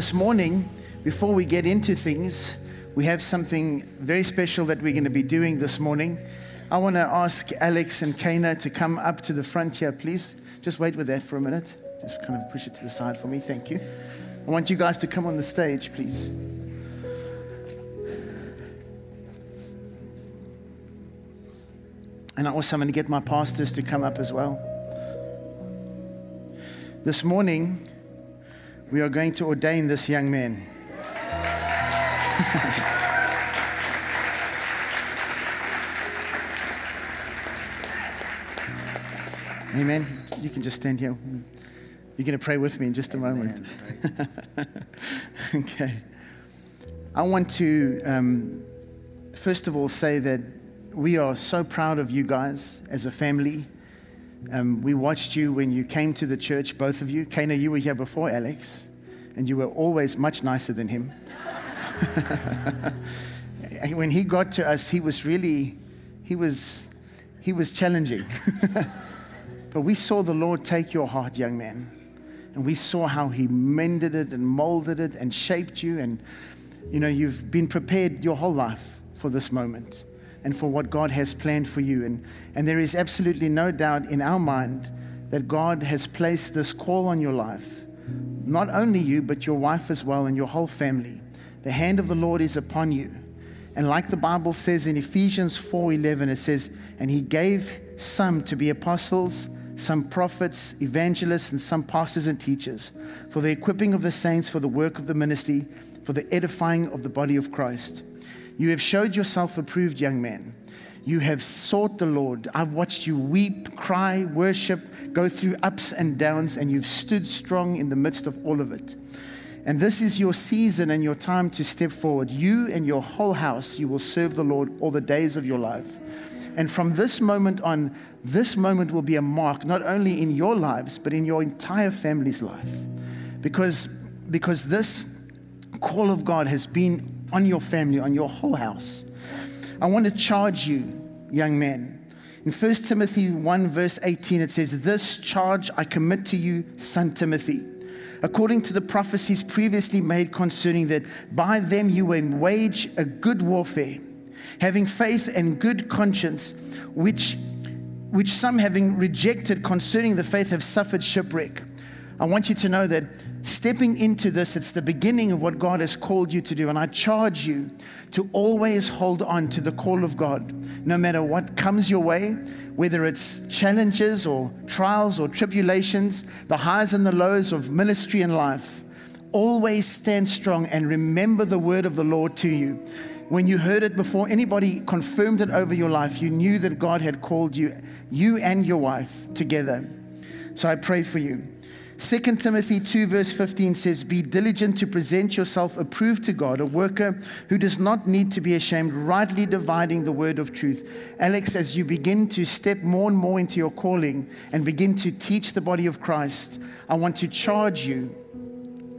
This morning, before we get into things, we have something very special that we're going to be doing this morning. I want to ask Alex and Kana to come up to the front here, please. Just wait with that for a minute. Just kind of push it to the side for me. Thank you. I want you guys to come on the stage, please. And I also am going to get my pastors to come up as well. This morning, we are going to ordain this young man. Amen. You can just stand here. You're going to pray with me in just a moment. okay. I want to, um, first of all, say that we are so proud of you guys as a family. Um, we watched you when you came to the church, both of you. Kana, you were here before Alex, and you were always much nicer than him. when he got to us, he was really, he was, he was challenging. but we saw the Lord take your heart, young man, and we saw how he mended it and molded it and shaped you. And, you know, you've been prepared your whole life for this moment and for what God has planned for you. And, and there is absolutely no doubt in our mind that God has placed this call on your life. Not only you, but your wife as well and your whole family. The hand of the Lord is upon you. And like the Bible says in Ephesians 4:11 it says and he gave some to be apostles, some prophets, evangelists and some pastors and teachers for the equipping of the saints for the work of the ministry, for the edifying of the body of Christ you have showed yourself approved, young man. You have sought the Lord. I've watched you weep, cry, worship, go through ups and downs, and you've stood strong in the midst of all of it. And this is your season and your time to step forward. You and your whole house, you will serve the Lord all the days of your life. And from this moment on, this moment will be a mark not only in your lives, but in your entire family's life. Because, because this call of God has been on your family, on your whole house. I want to charge you, young men. In 1 Timothy 1, verse 18, it says, This charge I commit to you, son Timothy, according to the prophecies previously made concerning that by them you may wage a good warfare, having faith and good conscience, which, which some having rejected concerning the faith have suffered shipwreck. I want you to know that stepping into this, it's the beginning of what God has called you to do. And I charge you to always hold on to the call of God, no matter what comes your way, whether it's challenges or trials or tribulations, the highs and the lows of ministry and life. Always stand strong and remember the word of the Lord to you. When you heard it before anybody confirmed it over your life, you knew that God had called you, you and your wife, together. So I pray for you. 2 Timothy 2, verse 15 says, Be diligent to present yourself approved to God, a worker who does not need to be ashamed, rightly dividing the word of truth. Alex, as you begin to step more and more into your calling and begin to teach the body of Christ, I want to charge you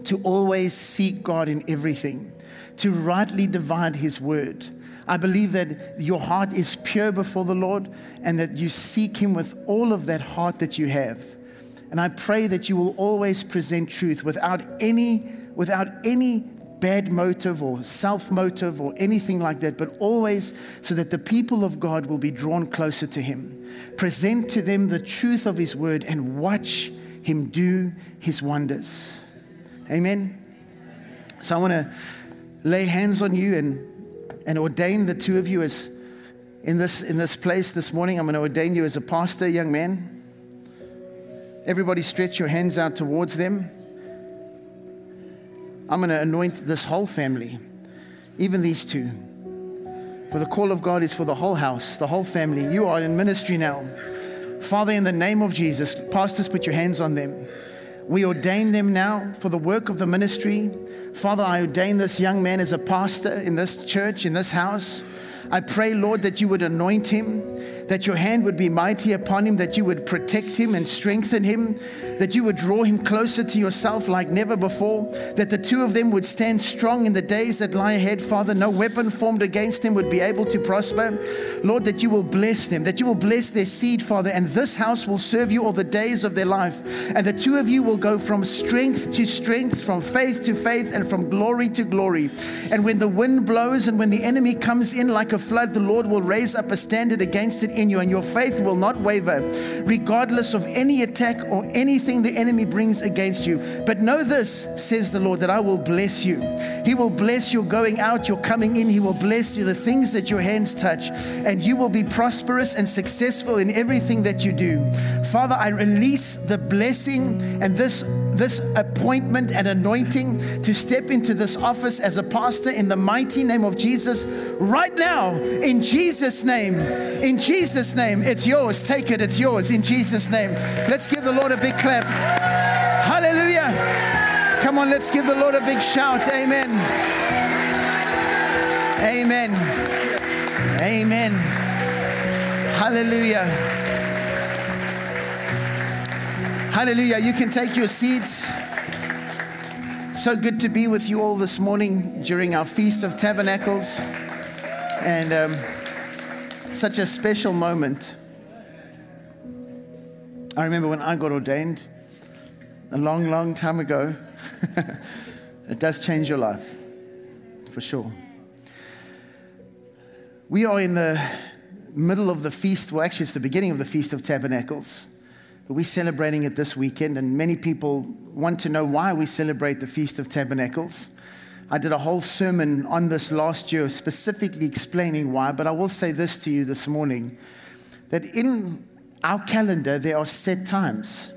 to always seek God in everything, to rightly divide his word. I believe that your heart is pure before the Lord and that you seek him with all of that heart that you have. And I pray that you will always present truth without any, without any bad motive or self motive or anything like that, but always so that the people of God will be drawn closer to Him. Present to them the truth of His word and watch Him do His wonders. Amen. So I want to lay hands on you and, and ordain the two of you as in this, in this place this morning. I'm going to ordain you as a pastor, young man. Everybody, stretch your hands out towards them. I'm going to anoint this whole family, even these two. For the call of God is for the whole house, the whole family. You are in ministry now. Father, in the name of Jesus, pastors, put your hands on them. We ordain them now for the work of the ministry. Father, I ordain this young man as a pastor in this church, in this house. I pray, Lord, that you would anoint him that your hand would be mighty upon him, that you would protect him and strengthen him, that you would draw him closer to yourself like never before, that the two of them would stand strong in the days that lie ahead, Father. No weapon formed against them would be able to prosper. Lord, that you will bless them, that you will bless their seed, Father, and this house will serve you all the days of their life. And the two of you will go from strength to strength, from faith to faith, and from glory to glory. And when the wind blows and when the enemy comes in like a flood, the Lord will raise up a standard against it in you, and your faith will not waver, regardless of any attack or anything the enemy brings against you. But know this, says the Lord, that I will bless you. He will bless your going out, your coming in. He will bless you, the things that your hands touch, and you will be prosperous and successful in everything that you do. Father, I release the blessing and this this appointment and anointing to step into this office as a pastor in the mighty name of Jesus right now in Jesus name in Jesus name it's yours. Take it it's yours in Jesus name. Let's give the Lord a big clap. Hallelujah. Come on let's give the Lord a big shout. Amen. Amen. Amen. Hallelujah Hallelujah. You can take your seats. So good to be with you all this morning during our Feast of Tabernacles. And um, such a special moment. I remember when I got ordained a long, long time ago. it does change your life, for sure. We are in the middle of the feast, well, actually, it's the beginning of the Feast of Tabernacles. We're celebrating it this weekend, and many people want to know why we celebrate the Feast of Tabernacles. I did a whole sermon on this last year, specifically explaining why, but I will say this to you this morning that in our calendar, there are set times.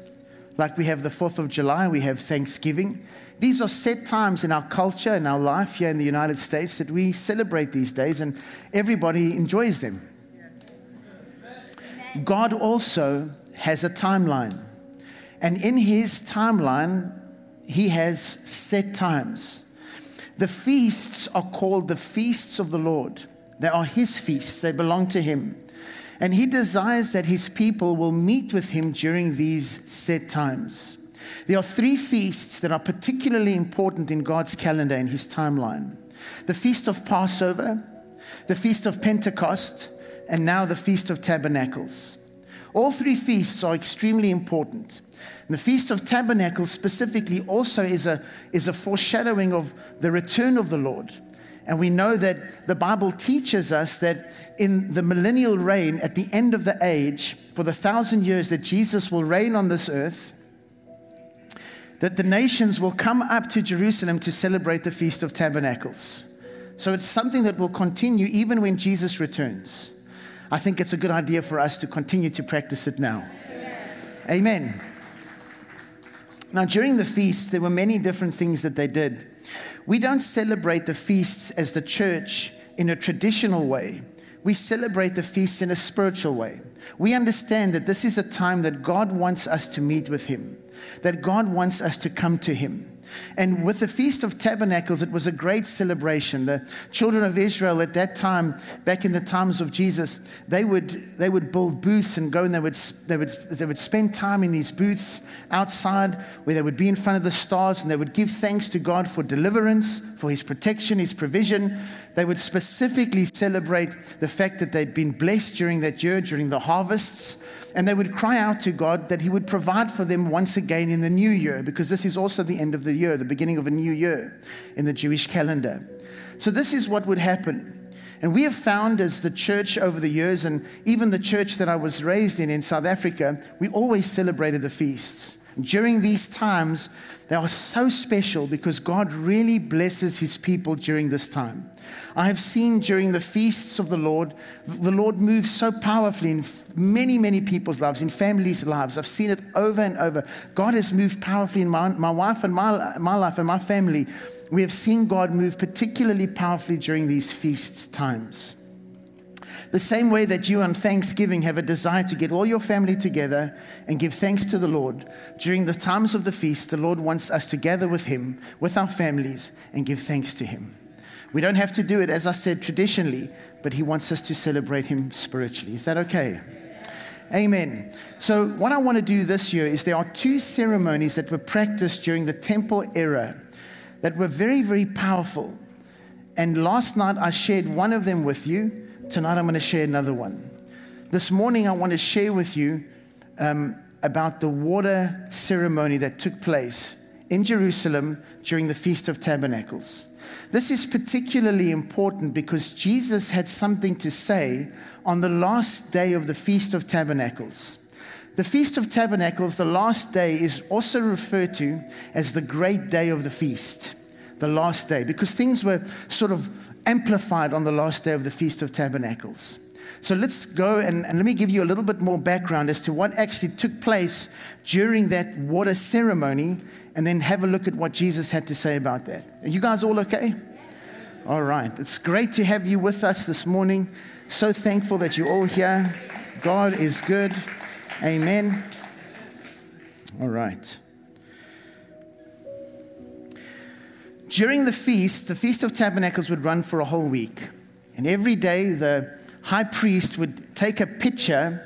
Like we have the 4th of July, we have Thanksgiving. These are set times in our culture, in our life here in the United States that we celebrate these days, and everybody enjoys them. God also has a timeline. And in his timeline, he has set times. The feasts are called the feasts of the Lord. They are his feasts, they belong to him. And he desires that his people will meet with him during these set times. There are three feasts that are particularly important in God's calendar and his timeline the Feast of Passover, the Feast of Pentecost, and now the Feast of Tabernacles. All three feasts are extremely important. And the Feast of Tabernacles specifically also is a, is a foreshadowing of the return of the Lord. And we know that the Bible teaches us that in the millennial reign, at the end of the age, for the thousand years that Jesus will reign on this earth, that the nations will come up to Jerusalem to celebrate the Feast of Tabernacles. So it's something that will continue even when Jesus returns. I think it's a good idea for us to continue to practice it now. Amen. Now, during the feast, there were many different things that they did. We don't celebrate the feasts as the church in a traditional way. We celebrate the feasts in a spiritual way. We understand that this is a time that God wants us to meet with Him, that God wants us to come to Him. And with the Feast of Tabernacles, it was a great celebration. The children of Israel at that time, back in the times of Jesus, they would, they would build booths and go and they would, they, would, they would spend time in these booths outside where they would be in front of the stars and they would give thanks to God for deliverance, for his protection, his provision. They would specifically celebrate the fact that they'd been blessed during that year, during the harvests and they would cry out to God that He would provide for them once again in the new year, because this is also the end of the year, the beginning of a new year in the Jewish calendar. So, this is what would happen. And we have found as the church over the years, and even the church that I was raised in in South Africa, we always celebrated the feasts. During these times, they are so special because God really blesses his people during this time. I have seen during the feasts of the Lord, the Lord move so powerfully in many, many people's lives, in families' lives. I've seen it over and over. God has moved powerfully in my, my wife and my, my life and my family. We have seen God move particularly powerfully during these feast times. The same way that you on Thanksgiving have a desire to get all your family together and give thanks to the Lord, during the times of the feast, the Lord wants us to gather with Him, with our families, and give thanks to Him. We don't have to do it, as I said, traditionally, but He wants us to celebrate Him spiritually. Is that okay? Amen. So, what I want to do this year is there are two ceremonies that were practiced during the temple era that were very, very powerful. And last night I shared one of them with you. Tonight I'm going to share another one. This morning I want to share with you um, about the water ceremony that took place in Jerusalem during the Feast of Tabernacles. This is particularly important because Jesus had something to say on the last day of the Feast of Tabernacles. The Feast of Tabernacles, the last day, is also referred to as the great day of the feast, the last day, because things were sort of amplified on the last day of the Feast of Tabernacles. So let's go and, and, let me give you a little bit more background as to what actually took place during that water ceremony and then have a look at what Jesus had to say about that. Are you guys all okay? All right. It's great to have you with us this morning. So thankful that you're all here. God is good. Amen. All right. During the feast, the Feast of Tabernacles would run for a whole week. And every day, the high priest would take a pitcher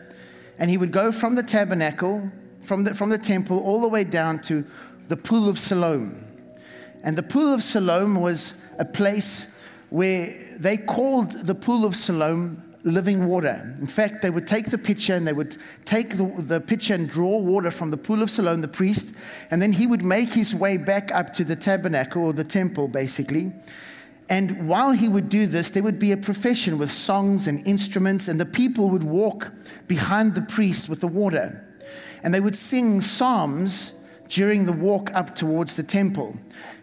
and he would go from the tabernacle, from the, from the temple, all the way down to the Pool of Siloam. And the Pool of Siloam was a place where they called the Pool of Siloam living water. In fact, they would take the pitcher and they would take the, the pitcher and draw water from the Pool of Siloam, the priest, and then he would make his way back up to the tabernacle or the temple, basically. And while he would do this, there would be a profession with songs and instruments, and the people would walk behind the priest with the water. And they would sing psalms during the walk up towards the temple.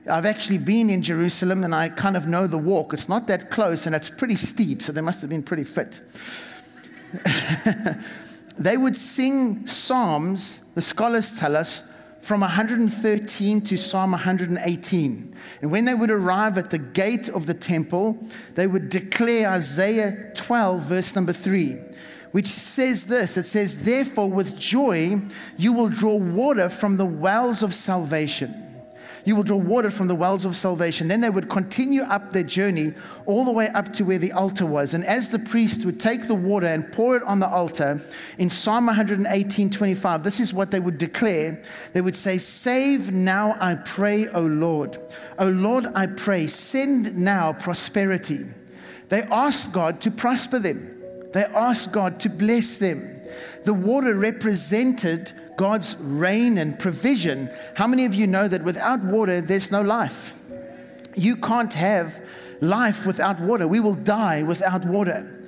I've actually been in Jerusalem and I kind of know the walk. It's not that close and it's pretty steep, so they must have been pretty fit. they would sing psalms, the scholars tell us, from 113 to Psalm 118. And when they would arrive at the gate of the temple, they would declare Isaiah 12, verse number 3 which says this it says, Therefore, with joy, you will draw water from the wells of salvation. You will draw water from the wells of salvation. Then they would continue up their journey all the way up to where the altar was. And as the priest would take the water and pour it on the altar, in Psalm 118 25, this is what they would declare. They would say, Save now, I pray, O Lord. O Lord, I pray, send now prosperity. They asked God to prosper them. They asked God to bless them. The water represented God's rain and provision. How many of you know that without water, there's no life? You can't have life without water. We will die without water.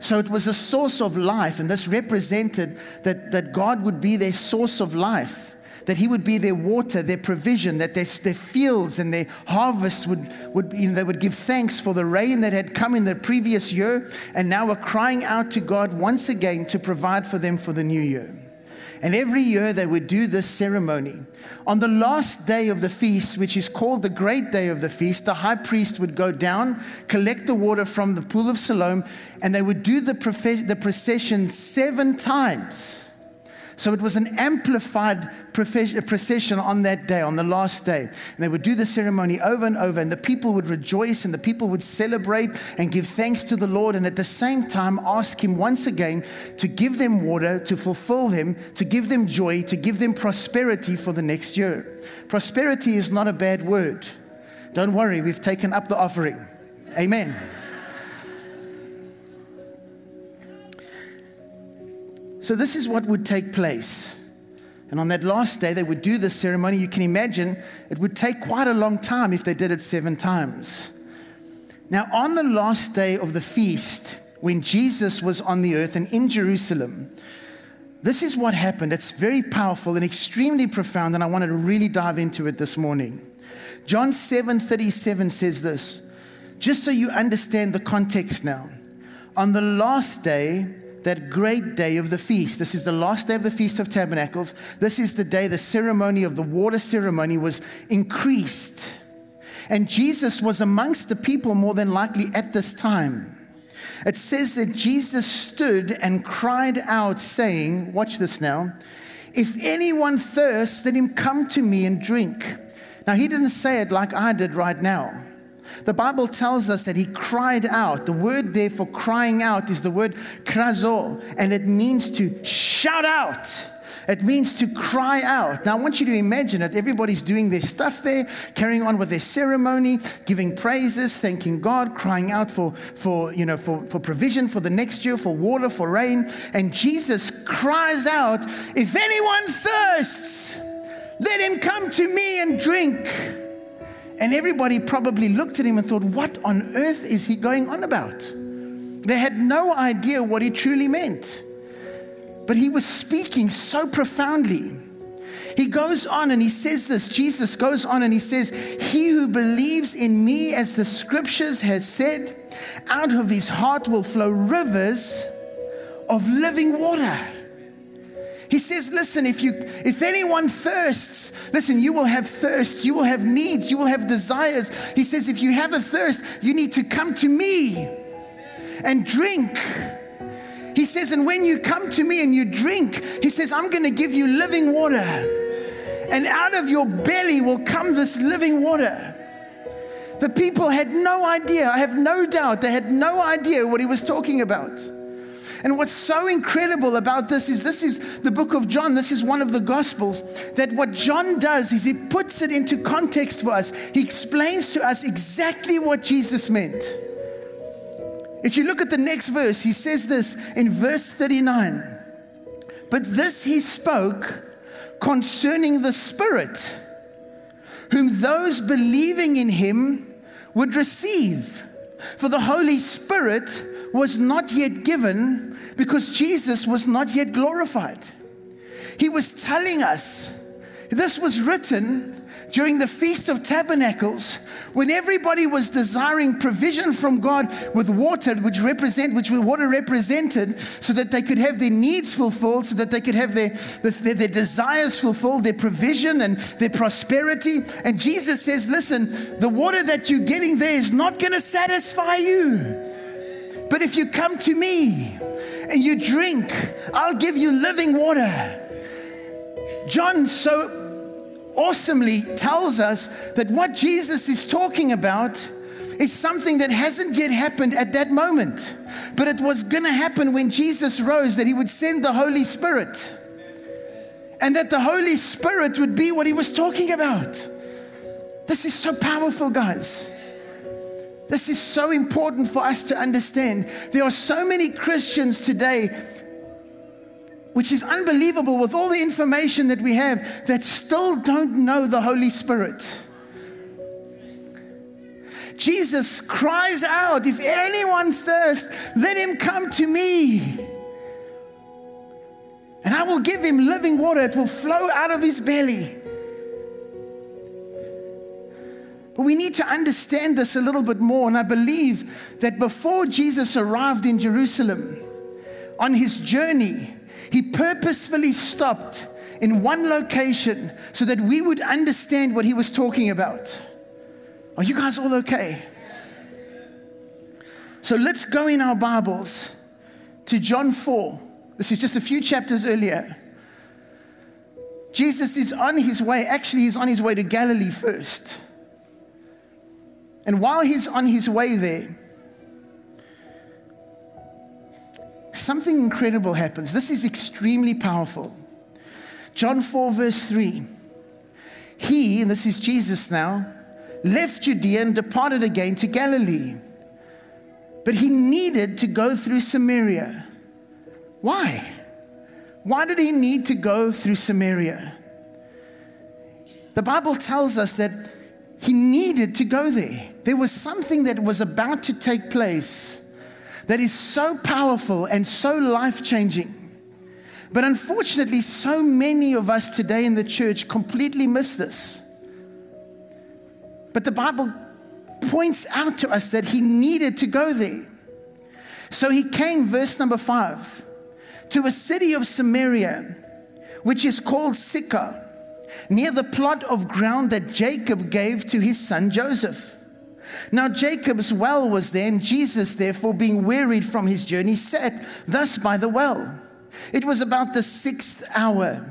So it was a source of life, and this represented that, that God would be their source of life that He would be their water, their provision, that their, their fields and their harvests would, would you know, they would give thanks for the rain that had come in the previous year, and now are crying out to God once again to provide for them for the new year. And every year they would do this ceremony. On the last day of the feast, which is called the great day of the feast, the high priest would go down, collect the water from the pool of Siloam, and they would do the, the procession seven times. So it was an amplified procession on that day, on the last day. And they would do the ceremony over and over, and the people would rejoice and the people would celebrate and give thanks to the Lord, and at the same time ask Him once again to give them water, to fulfill them, to give them joy, to give them prosperity for the next year. Prosperity is not a bad word. Don't worry, we've taken up the offering. Amen. So, this is what would take place. And on that last day, they would do this ceremony. You can imagine it would take quite a long time if they did it seven times. Now, on the last day of the feast, when Jesus was on the earth and in Jerusalem, this is what happened. It's very powerful and extremely profound, and I wanted to really dive into it this morning. John 7 37 says this, just so you understand the context now. On the last day, that great day of the feast. This is the last day of the Feast of Tabernacles. This is the day the ceremony of the water ceremony was increased. And Jesus was amongst the people more than likely at this time. It says that Jesus stood and cried out, saying, Watch this now, if anyone thirsts, let him come to me and drink. Now, he didn't say it like I did right now. The Bible tells us that he cried out. The word there for crying out is the word krazo, and it means to shout out. It means to cry out. Now, I want you to imagine that everybody's doing their stuff there, carrying on with their ceremony, giving praises, thanking God, crying out for, for, you know, for, for provision for the next year, for water, for rain. And Jesus cries out, If anyone thirsts, let him come to me and drink. And everybody probably looked at him and thought, What on earth is he going on about? They had no idea what he truly meant. But he was speaking so profoundly. He goes on and he says this. Jesus goes on and he says, He who believes in me, as the scriptures has said, out of his heart will flow rivers of living water. He says, listen, if you if anyone thirsts, listen, you will have thirsts, you will have needs, you will have desires. He says, if you have a thirst, you need to come to me and drink. He says, and when you come to me and you drink, he says, I'm going to give you living water. And out of your belly will come this living water. The people had no idea. I have no doubt they had no idea what he was talking about. And what's so incredible about this is this is the book of John. This is one of the gospels that what John does is he puts it into context for us. He explains to us exactly what Jesus meant. If you look at the next verse, he says this in verse 39 But this he spoke concerning the Spirit, whom those believing in him would receive. For the Holy Spirit was not yet given because Jesus was not yet glorified. He was telling us this was written during the Feast of Tabernacles, when everybody was desiring provision from God with water, which represent, which water represented, so that they could have their needs fulfilled, so that they could have their, their, their desires fulfilled, their provision and their prosperity. And Jesus says, listen, the water that you're getting there is not going to satisfy you. But if you come to me and you drink, I'll give you living water. John so awesomely tells us that what Jesus is talking about is something that hasn't yet happened at that moment, but it was going to happen when Jesus rose, that he would send the Holy Spirit. And that the Holy Spirit would be what he was talking about. This is so powerful, guys. This is so important for us to understand. There are so many Christians today which is unbelievable with all the information that we have, that still don't know the Holy Spirit. Jesus cries out, If anyone thirst, let him come to me. And I will give him living water, it will flow out of his belly. But we need to understand this a little bit more. And I believe that before Jesus arrived in Jerusalem on his journey, he purposefully stopped in one location so that we would understand what he was talking about. Are you guys all okay? So let's go in our Bibles to John 4. This is just a few chapters earlier. Jesus is on his way, actually, he's on his way to Galilee first. And while he's on his way there, something incredible happens. This is extremely powerful. John 4, verse 3. He, and this is Jesus now, left Judea and departed again to Galilee. But he needed to go through Samaria. Why? Why did he need to go through Samaria? The Bible tells us that he needed to go there. There was something that was about to take place that is so powerful and so life changing. But unfortunately, so many of us today in the church completely miss this. But the Bible points out to us that he needed to go there. So he came, verse number five, to a city of Samaria, which is called Sychar, near the plot of ground that Jacob gave to his son Joseph. Now Jacob's well was there, and Jesus, therefore, being wearied from his journey, sat thus by the well. It was about the sixth hour.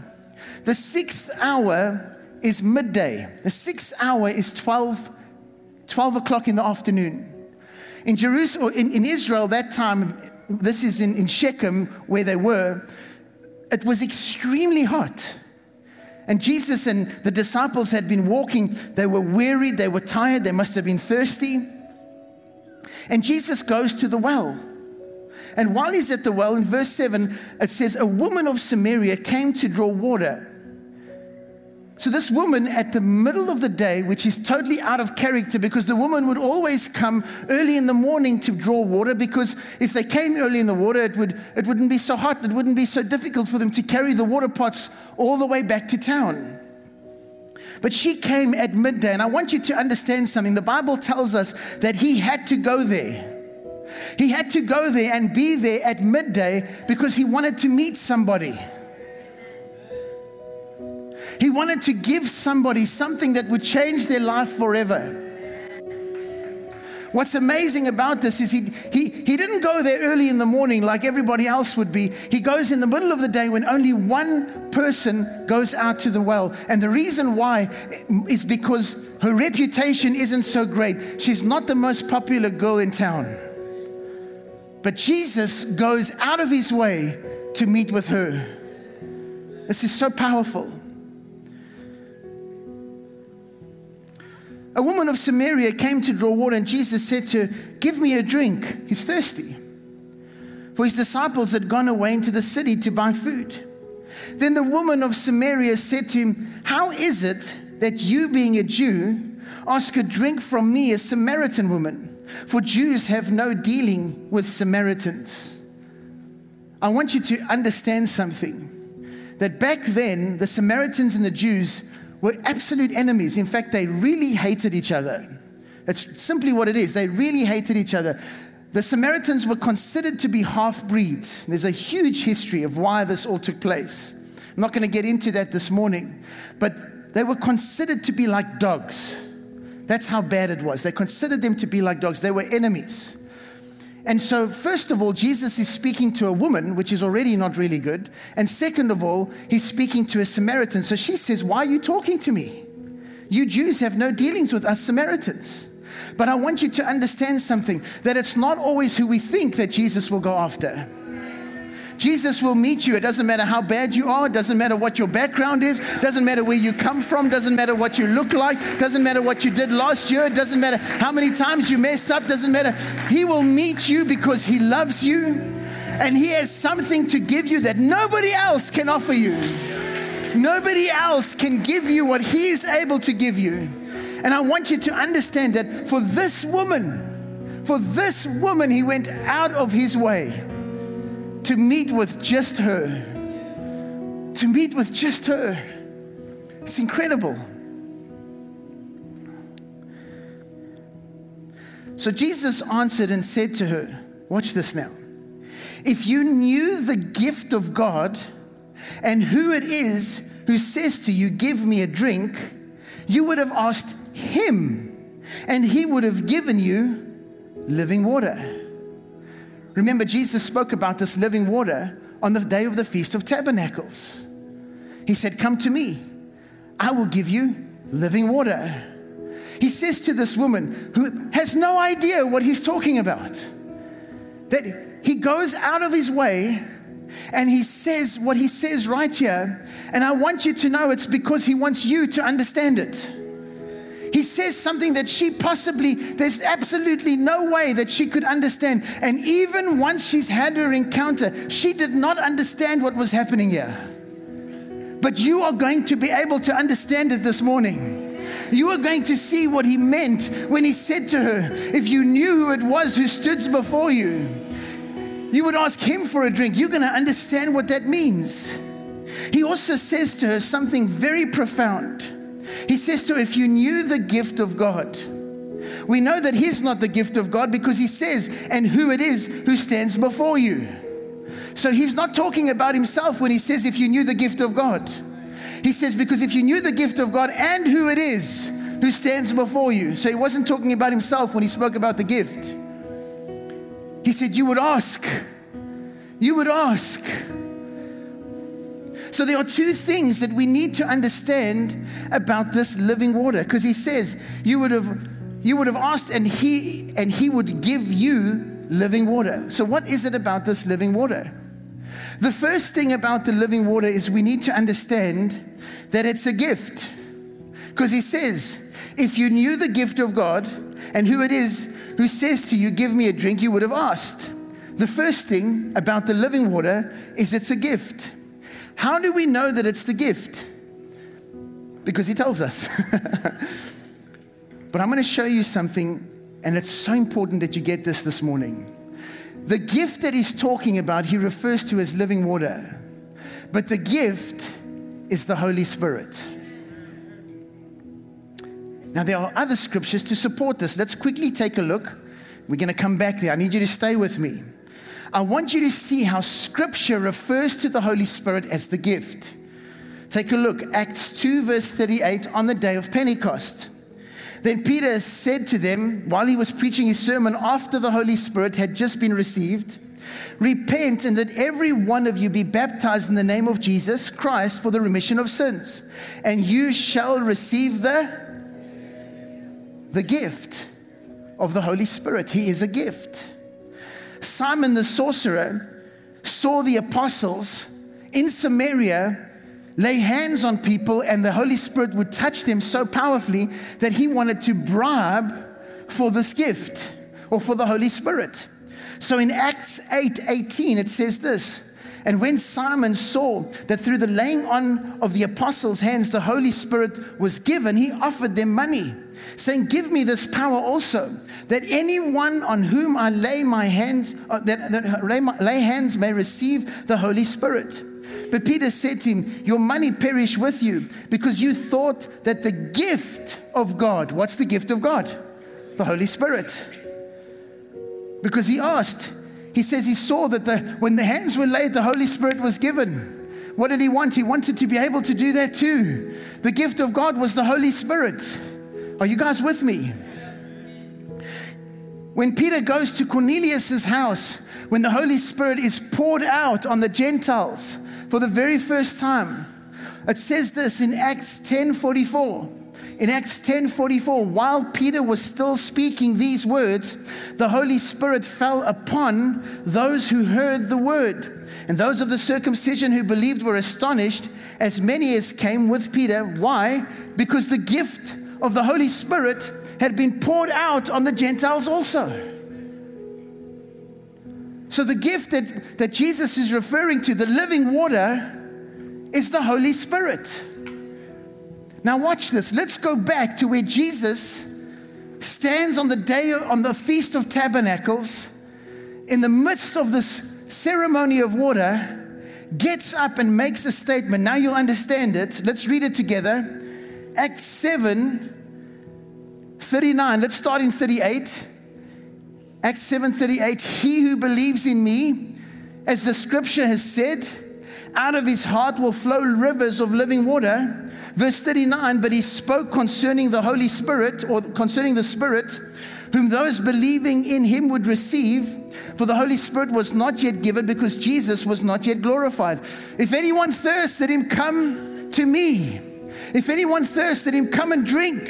The sixth hour is midday. The sixth hour is 12, 12 o'clock in the afternoon. In Jerusalem, in, in Israel, that time, this is in, in Shechem where they were, it was extremely hot. And Jesus and the disciples had been walking. They were weary, they were tired, they must have been thirsty. And Jesus goes to the well. And while he's at the well, in verse 7, it says, A woman of Samaria came to draw water. So, this woman at the middle of the day, which is totally out of character because the woman would always come early in the morning to draw water because if they came early in the water, it, would, it wouldn't be so hot, it wouldn't be so difficult for them to carry the water pots all the way back to town. But she came at midday, and I want you to understand something. The Bible tells us that he had to go there. He had to go there and be there at midday because he wanted to meet somebody. He wanted to give somebody something that would change their life forever. What's amazing about this is he, he, he didn't go there early in the morning like everybody else would be. He goes in the middle of the day when only one person goes out to the well. And the reason why is because her reputation isn't so great. She's not the most popular girl in town. But Jesus goes out of his way to meet with her. This is so powerful. A woman of Samaria came to draw water, and Jesus said to her, Give me a drink. He's thirsty. For his disciples had gone away into the city to buy food. Then the woman of Samaria said to him, How is it that you, being a Jew, ask a drink from me, a Samaritan woman? For Jews have no dealing with Samaritans. I want you to understand something that back then, the Samaritans and the Jews were absolute enemies. In fact, they really hated each other. That's simply what it is. They really hated each other. The Samaritans were considered to be half breeds. There's a huge history of why this all took place. I'm not going to get into that this morning, but they were considered to be like dogs. That's how bad it was. They considered them to be like dogs, they were enemies. And so, first of all, Jesus is speaking to a woman, which is already not really good. And second of all, he's speaking to a Samaritan. So she says, Why are you talking to me? You Jews have no dealings with us Samaritans. But I want you to understand something that it's not always who we think that Jesus will go after. Jesus will meet you. It doesn't matter how bad you are, it doesn't matter what your background is, it doesn't matter where you come from, it doesn't matter what you look like, it doesn't matter what you did last year, it doesn't matter how many times you messed up, it doesn't matter. He will meet you because he loves you and he has something to give you that nobody else can offer you. Nobody else can give you what he is able to give you. And I want you to understand that for this woman, for this woman, he went out of his way to meet with just her. To meet with just her. It's incredible. So Jesus answered and said to her, Watch this now. If you knew the gift of God and who it is who says to you, Give me a drink, you would have asked him, and he would have given you living water. Remember, Jesus spoke about this living water on the day of the Feast of Tabernacles. He said, Come to me, I will give you living water. He says to this woman who has no idea what he's talking about, that he goes out of his way and he says what he says right here. And I want you to know it's because he wants you to understand it. He says something that she possibly, there's absolutely no way that she could understand. And even once she's had her encounter, she did not understand what was happening here. But you are going to be able to understand it this morning. You are going to see what he meant when he said to her, If you knew who it was who stood before you, you would ask him for a drink. You're going to understand what that means. He also says to her something very profound. He says to, if you knew the gift of God, we know that he's not the gift of God because he says, and who it is who stands before you. So he's not talking about himself when he says, if you knew the gift of God. He says, because if you knew the gift of God and who it is who stands before you. So he wasn't talking about himself when he spoke about the gift. He said, You would ask. You would ask. So there are two things that we need to understand about this living water because he says, You would have you would have asked, and he and he would give you living water. So, what is it about this living water? The first thing about the living water is we need to understand that it's a gift. Because he says, if you knew the gift of God and who it is who says to you, Give me a drink, you would have asked. The first thing about the living water is it's a gift. How do we know that it's the gift? Because he tells us. but I'm going to show you something, and it's so important that you get this this morning. The gift that he's talking about, he refers to as living water. But the gift is the Holy Spirit. Now, there are other scriptures to support this. Let's quickly take a look. We're going to come back there. I need you to stay with me. I want you to see how scripture refers to the Holy Spirit as the gift. Take a look, Acts 2, verse 38, on the day of Pentecost. Then Peter said to them, while he was preaching his sermon after the Holy Spirit had just been received, Repent and that every one of you be baptized in the name of Jesus Christ for the remission of sins, and you shall receive the the gift of the Holy Spirit. He is a gift. Simon the sorcerer saw the apostles in Samaria lay hands on people, and the Holy Spirit would touch them so powerfully that he wanted to bribe for this gift or for the Holy Spirit. So in Acts 8 18, it says this. And when Simon saw that through the laying on of the apostles' hands the Holy Spirit was given, he offered them money saying, Give me this power also, that anyone on whom I lay my hands, uh, that, that lay, my, lay hands may receive the Holy Spirit. But Peter said to him, Your money perish with you, because you thought that the gift of God, what's the gift of God? The Holy Spirit. Because he asked, he says he saw that the, when the hands were laid, the Holy Spirit was given. What did he want? He wanted to be able to do that too. The gift of God was the Holy Spirit. Are you guys with me? When Peter goes to Cornelius's house, when the Holy Spirit is poured out on the Gentiles for the very first time, it says this in Acts 10:44. In Acts 10:44, while Peter was still speaking these words, the Holy Spirit fell upon those who heard the word. And those of the circumcision who believed were astonished, as many as came with Peter. Why? Because the gift of the Holy Spirit had been poured out on the Gentiles also. So, the gift that, that Jesus is referring to, the living water, is the Holy Spirit. Now, watch this. Let's go back to where Jesus stands on the day, on the Feast of Tabernacles, in the midst of this ceremony of water, gets up and makes a statement. Now you'll understand it. Let's read it together. Acts 7 39. Let's start in 38. Acts 7 38. He who believes in me, as the scripture has said, out of his heart will flow rivers of living water. Verse 39, but he spoke concerning the Holy Spirit, or concerning the Spirit, whom those believing in him would receive, for the Holy Spirit was not yet given because Jesus was not yet glorified. If anyone thirsts, let him come to me. If anyone thirsts, let him come and drink.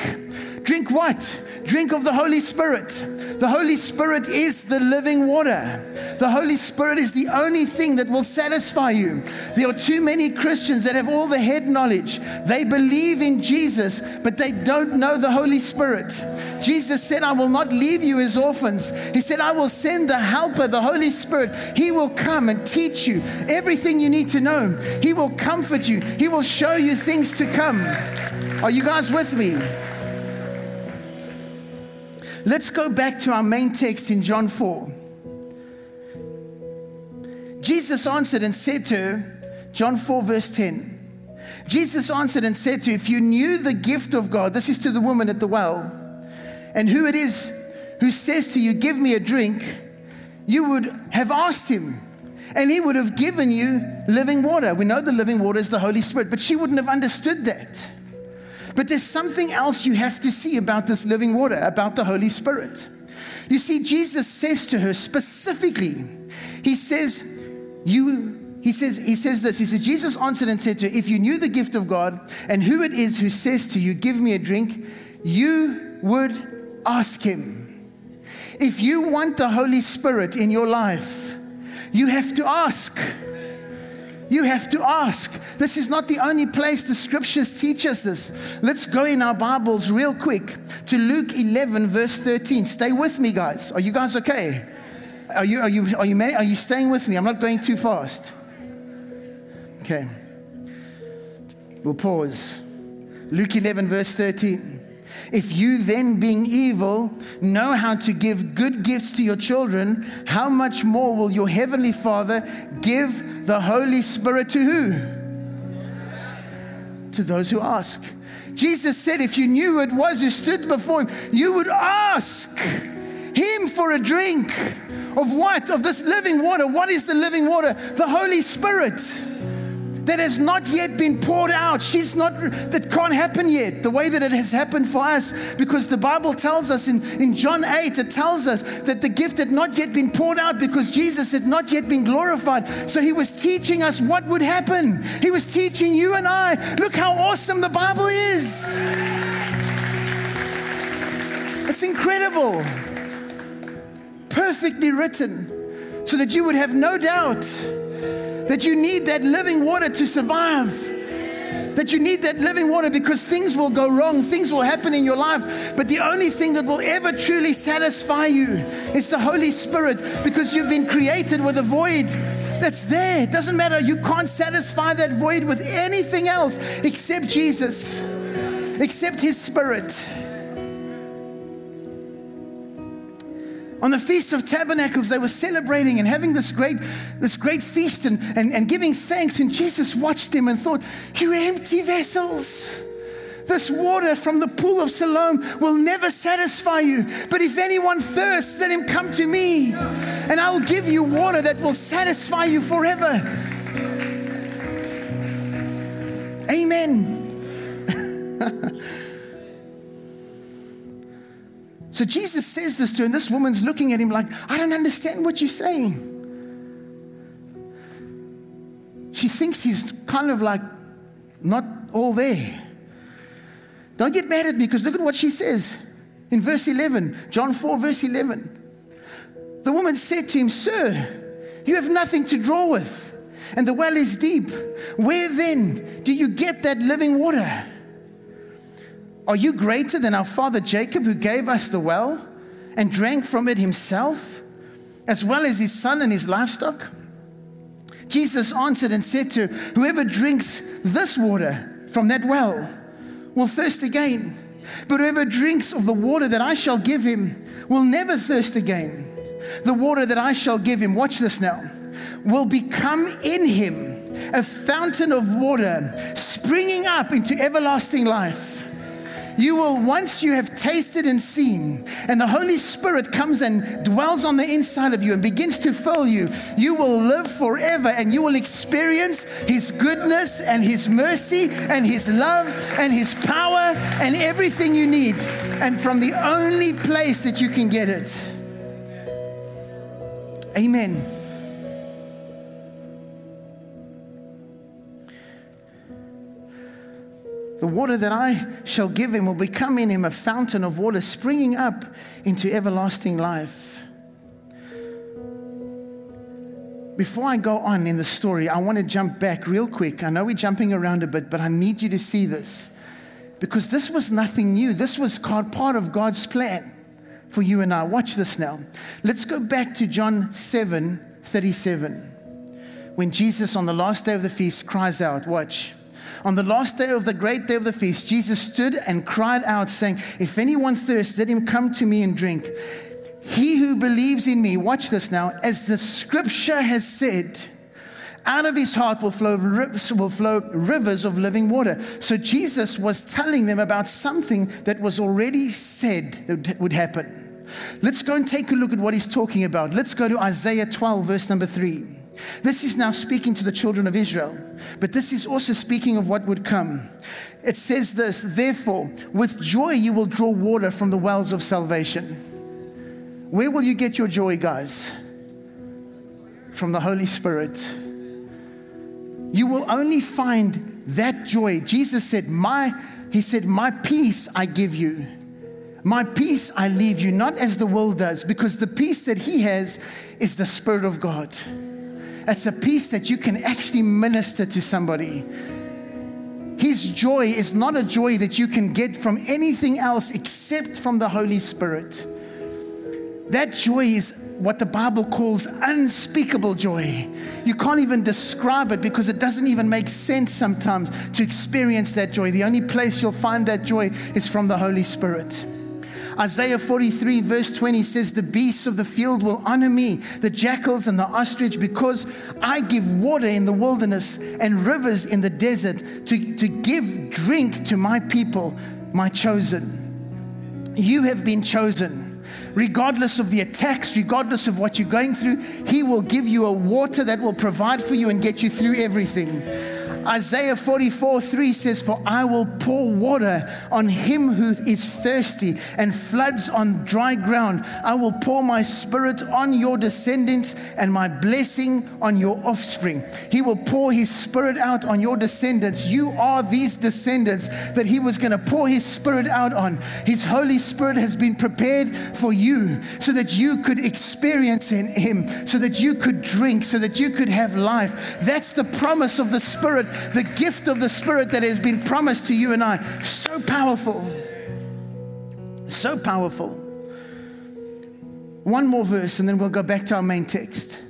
Drink what? Drink of the Holy Spirit. The Holy Spirit is the living water. The Holy Spirit is the only thing that will satisfy you. There are too many Christians that have all the head knowledge. They believe in Jesus, but they don't know the Holy Spirit. Jesus said, I will not leave you as orphans. He said, I will send the helper, the Holy Spirit. He will come and teach you everything you need to know. He will comfort you, He will show you things to come. Are you guys with me? Let's go back to our main text in John 4. Jesus answered and said to her, John 4, verse 10. Jesus answered and said to her, If you knew the gift of God, this is to the woman at the well, and who it is who says to you, Give me a drink, you would have asked him, and he would have given you living water. We know the living water is the Holy Spirit, but she wouldn't have understood that. But there's something else you have to see about this living water, about the Holy Spirit. You see, Jesus says to her specifically, He says, You he says, he says this. He says, Jesus answered and said to her, If you knew the gift of God and who it is who says to you, Give me a drink, you would ask Him. If you want the Holy Spirit in your life, you have to ask. You have to ask. This is not the only place the scriptures teach us this. Let's go in our Bibles real quick to Luke 11, verse 13. Stay with me, guys. Are you guys okay? Are you, are you, are you, are you staying with me? I'm not going too fast. Okay. We'll pause. Luke 11, verse 13. If you then, being evil, know how to give good gifts to your children, how much more will your heavenly Father give the Holy Spirit to who? To those who ask. Jesus said, if you knew who it was who stood before him, you would ask him for a drink of what? Of this living water. What is the living water? The Holy Spirit that has not yet been poured out. She's not, that can't happen yet, the way that it has happened for us, because the Bible tells us in, in John 8, it tells us that the gift had not yet been poured out because Jesus had not yet been glorified. So he was teaching us what would happen. He was teaching you and I. Look how awesome the Bible is. It's incredible. Perfectly written so that you would have no doubt that you need that living water to survive. That you need that living water because things will go wrong, things will happen in your life. But the only thing that will ever truly satisfy you is the Holy Spirit because you've been created with a void that's there. It doesn't matter. You can't satisfy that void with anything else except Jesus, except His Spirit. On the Feast of Tabernacles, they were celebrating and having this great, this great feast and, and, and giving thanks. And Jesus watched them and thought, You empty vessels. This water from the pool of Siloam will never satisfy you. But if anyone thirsts, let him come to me, and I will give you water that will satisfy you forever. Amen. So Jesus says this to her, and this woman's looking at him like, I don't understand what you're saying. She thinks he's kind of like not all there. Don't get mad at me because look at what she says in verse 11, John 4, verse 11. The woman said to him, Sir, you have nothing to draw with, and the well is deep. Where then do you get that living water? Are you greater than our father Jacob, who gave us the well and drank from it himself, as well as his son and his livestock? Jesus answered and said to Whoever drinks this water from that well will thirst again. But whoever drinks of the water that I shall give him will never thirst again. The water that I shall give him, watch this now, will become in him a fountain of water springing up into everlasting life you will, once you have tasted and seen, and the Holy Spirit comes and dwells on the inside of you and begins to fill you, you will live forever and you will experience His goodness and His mercy and His love and His power and everything you need. And from the only place that you can get it. Amen. The water that I shall give him will become in him a fountain of water springing up into everlasting life. Before I go on in the story, I want to jump back real quick. I know we're jumping around a bit, but I need you to see this because this was nothing new. This was part of God's plan for you and I. Watch this now. Let's go back to John 7 37. When Jesus, on the last day of the feast, cries out, Watch. On the last day of the great day of the feast, Jesus stood and cried out, saying, If anyone thirsts, let him come to me and drink. He who believes in me, watch this now, as the scripture has said, out of his heart will flow, will flow rivers of living water. So Jesus was telling them about something that was already said that would happen. Let's go and take a look at what he's talking about. Let's go to Isaiah 12, verse number 3. This is now speaking to the children of Israel, but this is also speaking of what would come. It says this Therefore, with joy you will draw water from the wells of salvation. Where will you get your joy, guys? From the Holy Spirit. You will only find that joy. Jesus said, My, He said, My peace I give you. My peace I leave you, not as the world does, because the peace that He has is the Spirit of God. It's a peace that you can actually minister to somebody. His joy is not a joy that you can get from anything else except from the Holy Spirit. That joy is what the Bible calls unspeakable joy. You can't even describe it because it doesn't even make sense sometimes to experience that joy. The only place you'll find that joy is from the Holy Spirit. Isaiah 43, verse 20 says, The beasts of the field will honor me, the jackals and the ostrich, because I give water in the wilderness and rivers in the desert to, to give drink to my people, my chosen. You have been chosen regardless of the attacks, regardless of what you're going through, He will give you a water that will provide for you and get you through everything. Isaiah 44 3 says, For I will pour water on him who is thirsty and floods on dry ground. I will pour my spirit on your descendants and my blessing on your offspring. He will pour his spirit out on your descendants. You are these descendants that he was going to pour his spirit out on. His Holy Spirit has been prepared for you so that you could experience in him, so that you could drink, so that you could have life. That's the promise of the Spirit the gift of the Spirit that has been promised to you and I. So powerful. So powerful. One more verse, and then we'll go back to our main text.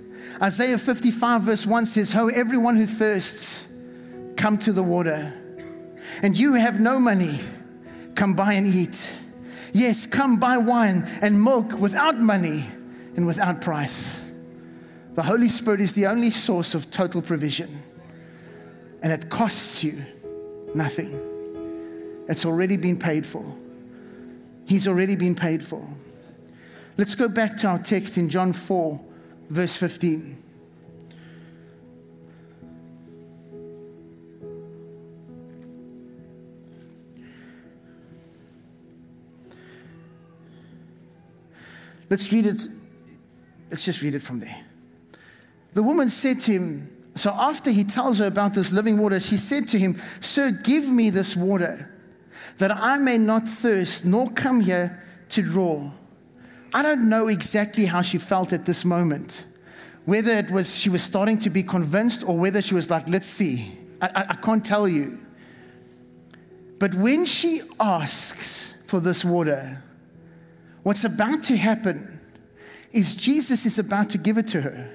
Isaiah 55, verse 1 says, Ho, everyone who thirsts, come to the water. And you have no money, come buy and eat. Yes, come buy wine and milk without money and without price. The Holy Spirit is the only source of total provision and it costs you nothing. It's already been paid for. He's already been paid for. Let's go back to our text in John 4, verse 15. Let's read it. Let's just read it from there. The woman said to him, so after he tells her about this living water, she said to him, Sir, give me this water that I may not thirst nor come here to draw. I don't know exactly how she felt at this moment, whether it was she was starting to be convinced or whether she was like, let's see. I, I, I can't tell you. But when she asks for this water, what's about to happen is Jesus is about to give it to her.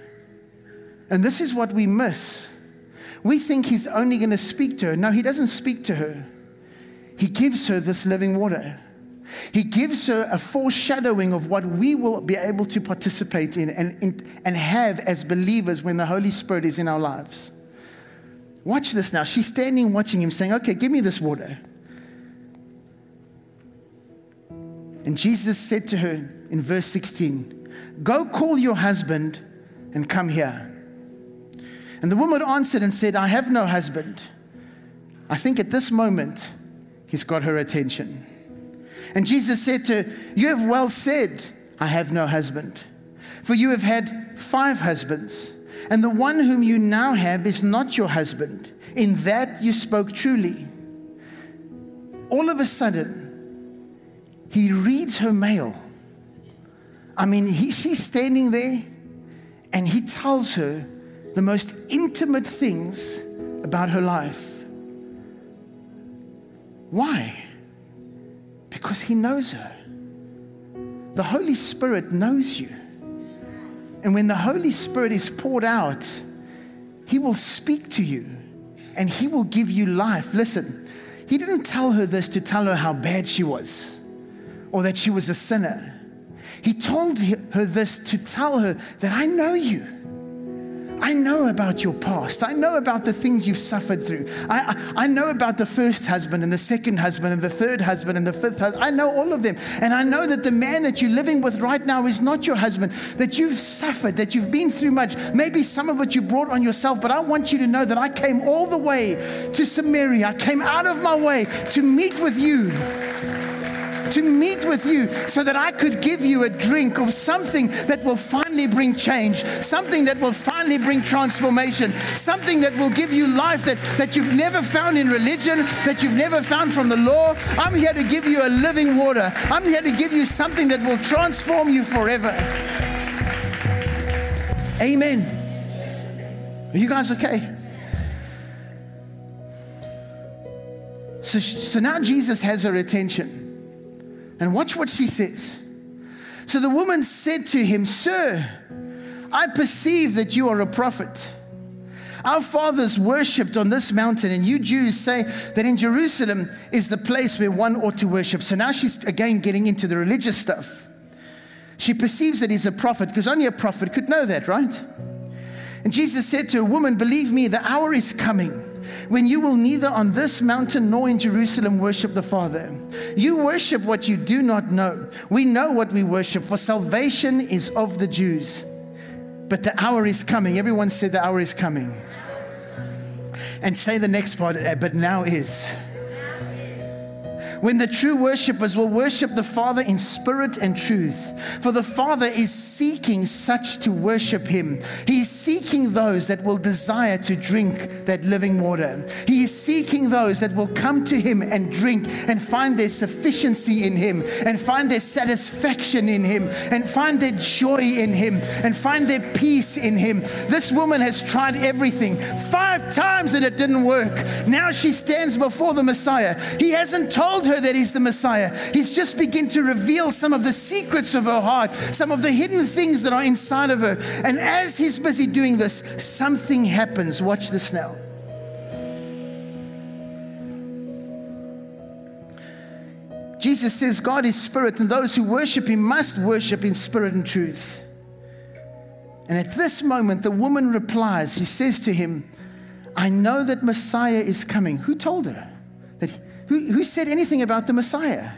And this is what we miss. We think he's only going to speak to her. No, he doesn't speak to her. He gives her this living water. He gives her a foreshadowing of what we will be able to participate in and, and have as believers when the Holy Spirit is in our lives. Watch this now. She's standing watching him, saying, Okay, give me this water. And Jesus said to her in verse 16, Go call your husband and come here. And the woman answered and said, I have no husband. I think at this moment, he's got her attention. And Jesus said to her, You have well said, I have no husband. For you have had five husbands, and the one whom you now have is not your husband. In that you spoke truly. All of a sudden, he reads her mail. I mean, he, she's standing there, and he tells her the most intimate things about her life. Why? Because he knows her. The Holy Spirit knows you. And when the Holy Spirit is poured out, he will speak to you and he will give you life. Listen, he didn't tell her this to tell her how bad she was or that she was a sinner. He told her this to tell her that I know you. I know about your past. I know about the things you've suffered through. I, I, I, know about the first husband and the second husband and the third husband and the fifth husband. I know all of them. And I know that the man that you're living with right now is not your husband, that you've suffered, that you've been through much. Maybe some of it you brought on yourself, but I want you to know that I came all the way to Samaria. I came out of my way to meet with you to meet with you so that I could give you a drink of something that will finally bring change, something that will finally bring transformation, something that will give you life that, that you've never found in religion, that you've never found from the law. I'm here to give you a living water. I'm here to give you something that will transform you forever. Amen. Are you guys okay? So, so now Jesus has her attention. And watch what she says. So the woman said to him, Sir, I perceive that you are a prophet. Our fathers worshipped on this mountain, and you Jews say that in Jerusalem is the place where one ought to worship. So now she's again getting into the religious stuff. She perceives that he's a prophet because only a prophet could know that, right? And Jesus said to a woman, Believe me, the hour is coming when you will neither on this mountain nor in Jerusalem worship the Father. You worship what you do not know. We know what we worship, for salvation is of the Jews. But the hour is coming. Everyone said the hour is coming. And say the next part, but now is when the true worshippers will worship the Father in spirit and truth. For the Father is seeking such to worship Him. He is seeking those that will desire to drink that living water. He is seeking those that will come to Him and drink and find their sufficiency in Him and find their satisfaction in Him and find their joy in Him and find their peace in Him. This woman has tried everything five times and it didn't work. Now she stands before the Messiah. He hasn't told her her that he's the Messiah. He's just begin to reveal some of the secrets of her heart, some of the hidden things that are inside of her. And as he's busy doing this, something happens. Watch this now. Jesus says God is spirit, and those who worship him must worship in spirit and truth. And at this moment, the woman replies, She says to him, I know that Messiah is coming. Who told her that who, who said anything about the Messiah?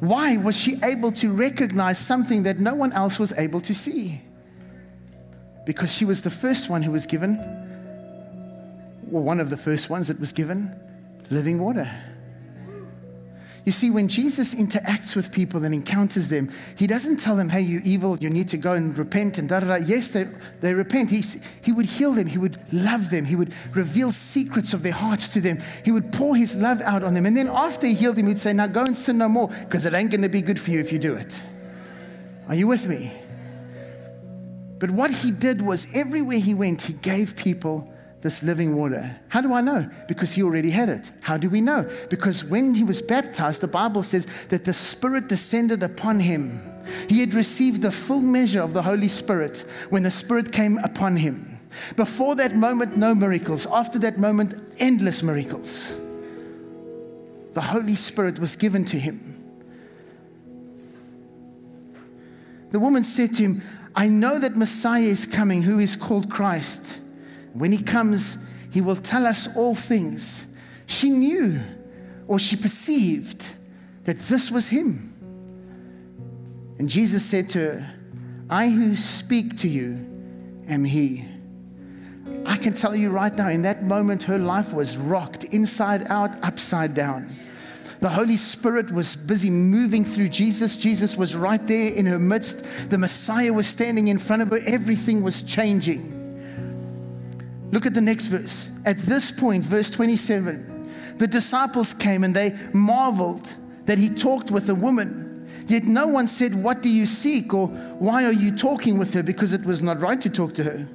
Why was she able to recognize something that no one else was able to see? Because she was the first one who was given, or one of the first ones that was given, living water. You see, when Jesus interacts with people and encounters them, he doesn't tell them, hey, you evil, you need to go and repent and da da da. Yes, they, they repent. He, he would heal them, he would love them, he would reveal secrets of their hearts to them, he would pour his love out on them. And then after he healed them, he'd say, now go and sin no more, because it ain't going to be good for you if you do it. Are you with me? But what he did was everywhere he went, he gave people this living water. How do I know? Because he already had it. How do we know? Because when he was baptized, the Bible says that the Spirit descended upon him. He had received the full measure of the Holy Spirit when the Spirit came upon him. Before that moment, no miracles. After that moment, endless miracles. The Holy Spirit was given to him. The woman said to him, I know that Messiah is coming, who is called Christ. When he comes, he will tell us all things. She knew or she perceived that this was him. And Jesus said to her, I who speak to you am he. I can tell you right now, in that moment, her life was rocked inside out, upside down. The Holy Spirit was busy moving through Jesus. Jesus was right there in her midst. The Messiah was standing in front of her. Everything was changing. Look at the next verse. At this point, verse 27, the disciples came and they marveled that he talked with a woman. Yet no one said, What do you seek? or Why are you talking with her? Because it was not right to talk to her.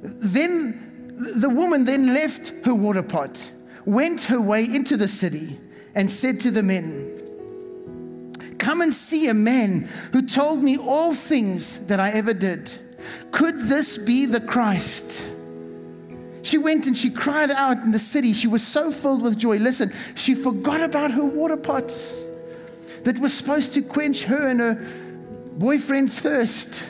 Then the woman then left her water pot, went her way into the city, and said to the men, Come and see a man who told me all things that I ever did. Could this be the Christ? She went and she cried out in the city. She was so filled with joy. Listen, she forgot about her water pots that was supposed to quench her and her boyfriend's thirst.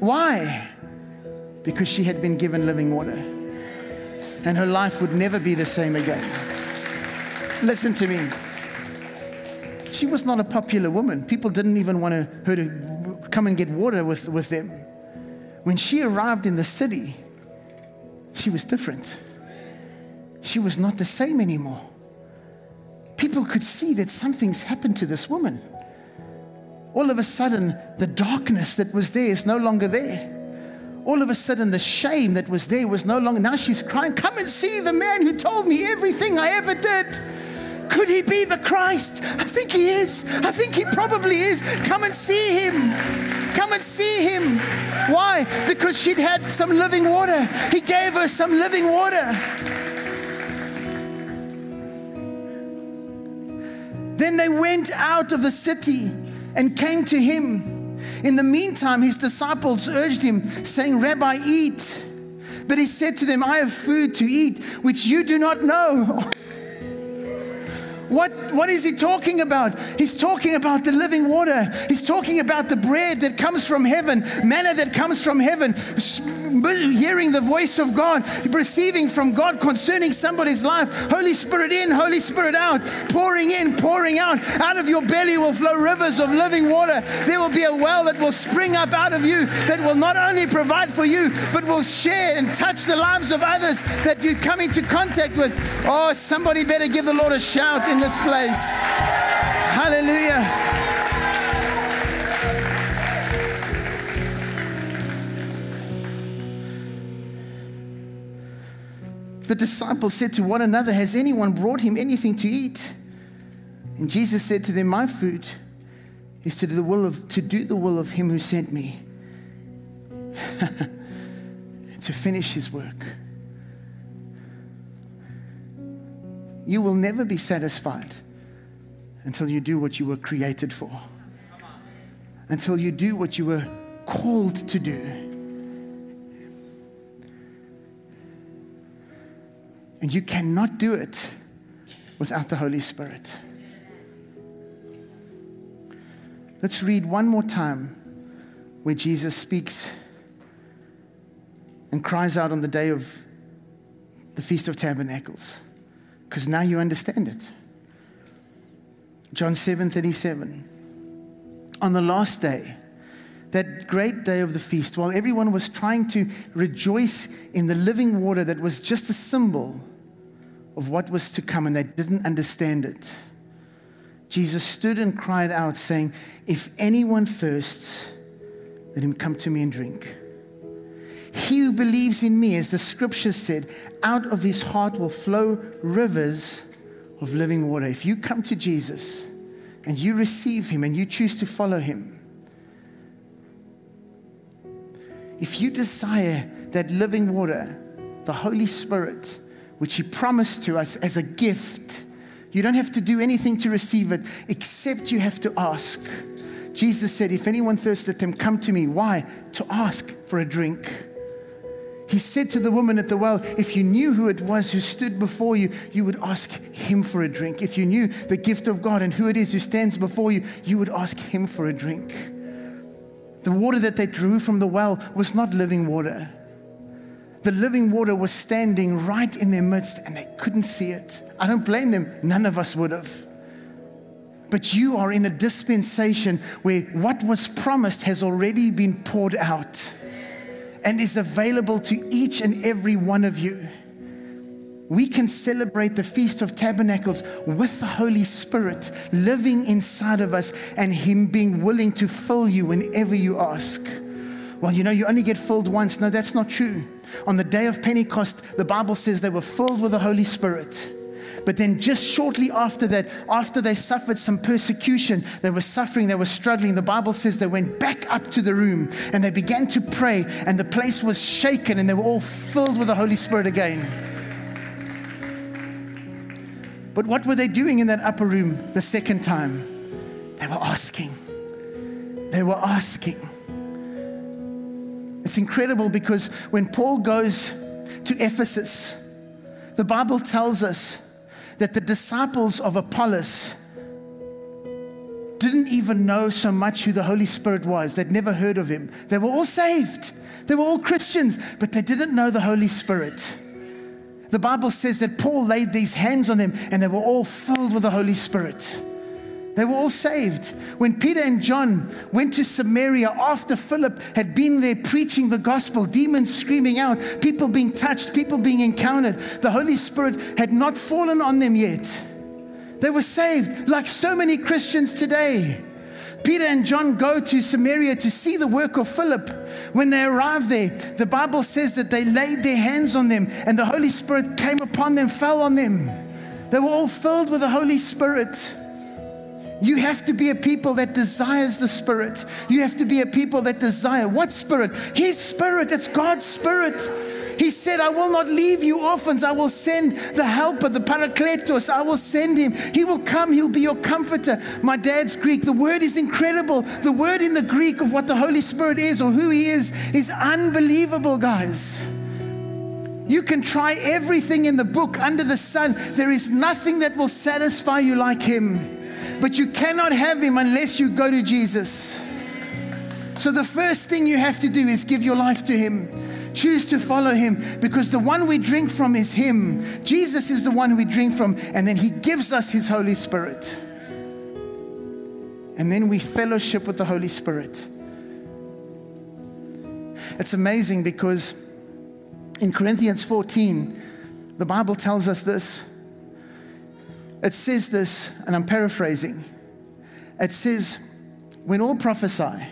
Why? Because she had been given living water. And her life would never be the same again. Listen to me she was not a popular woman. People didn't even want her to come and get water with, with them. When she arrived in the city, she was different. She was not the same anymore. People could see that something's happened to this woman. All of a sudden, the darkness that was there is no longer there. All of a sudden, the shame that was there was no longer. Now she's crying, Come and see the man who told me everything I ever did. Could he be the Christ? I think he is. I think he probably is. Come and see him. Come and see him. Why? Because she'd had some living water. He gave her some living water. Then they went out of the city and came to him. In the meantime, his disciples urged him, saying, Rabbi, eat. But he said to them, I have food to eat, which you do not know. What, what is he talking about? He's talking about the living water. He's talking about the bread that comes from heaven, manna that comes from heaven, hearing the voice of God, receiving from God concerning somebody's life. Holy Spirit in, Holy Spirit out, pouring in, pouring out. Out of your belly will flow rivers of living water. There will be a well that will spring up out of you that will not only provide for you, but will share and touch the lives of others that you come into contact with. Oh, somebody better give the Lord a shout in this place. Hallelujah. The disciples said to one another, Has anyone brought him anything to eat? And Jesus said to them, My food is to do the will of, to do the will of him who sent me, to finish his work. You will never be satisfied until you do what you were created for, until you do what you were called to do. And you cannot do it without the Holy Spirit. Let's read one more time where Jesus speaks and cries out on the day of the Feast of Tabernacles, because now you understand it. John 7 37. On the last day, that great day of the feast, while everyone was trying to rejoice in the living water that was just a symbol of what was to come and they didn't understand it. Jesus stood and cried out, saying, If anyone thirsts, let him come to me and drink. He who believes in me, as the scripture said, out of his heart will flow rivers of living water. If you come to Jesus and you receive him and you choose to follow him, if you desire that living water, the Holy Spirit, which He promised to us as a gift. You don't have to do anything to receive it, except you have to ask. Jesus said, If anyone thirsts, let them come to me. Why? To ask for a drink. He said to the woman at the well, If you knew who it was who stood before you, you would ask him for a drink. If you knew the gift of God and who it is who stands before you, you would ask him for a drink. The water that they drew from the well was not living water the living water was standing right in their midst and they couldn't see it. I don't blame them, none of us would have. But you are in a dispensation where what was promised has already been poured out and is available to each and every one of you. We can celebrate the Feast of Tabernacles with the Holy Spirit living inside of us and Him being willing to fill you whenever you ask. Well, you know, you only get filled once. No, that's not true. On the day of Pentecost, the Bible says they were filled with the Holy Spirit. But then, just shortly after that, after they suffered some persecution, they were suffering, they were struggling. The Bible says they went back up to the room and they began to pray, and the place was shaken, and they were all filled with the Holy Spirit again. But what were they doing in that upper room the second time? They were asking. They were asking. It's incredible because when Paul goes to Ephesus, the Bible tells us that the disciples of Apollos didn't even know so much who the Holy Spirit was. They'd never heard of him. They were all saved, they were all Christians, but they didn't know the Holy Spirit. The Bible says that Paul laid these hands on them and they were all filled with the Holy Spirit. They were all saved. When Peter and John went to Samaria after Philip had been there preaching the gospel, demons screaming out, people being touched, people being encountered, the Holy Spirit had not fallen on them yet. They were saved, like so many Christians today. Peter and John go to Samaria to see the work of Philip. When they arrive there, the Bible says that they laid their hands on them and the Holy Spirit came upon them, fell on them. They were all filled with the Holy Spirit. You have to be a people that desires the Spirit. You have to be a people that desire what Spirit? His Spirit. It's God's Spirit. He said, I will not leave you orphans. I will send the helper, the parakletos. I will send him. He will come. He'll be your comforter. My dad's Greek. The word is incredible. The word in the Greek of what the Holy Spirit is or who he is is unbelievable, guys. You can try everything in the book under the sun. There is nothing that will satisfy you like him. But you cannot have him unless you go to Jesus. So the first thing you have to do is give your life to him. Choose to follow him because the one we drink from is him. Jesus is the one we drink from, and then he gives us his Holy Spirit. And then we fellowship with the Holy Spirit. It's amazing because in Corinthians 14, the Bible tells us this. It says this, and I'm paraphrasing. It says, when all prophesy,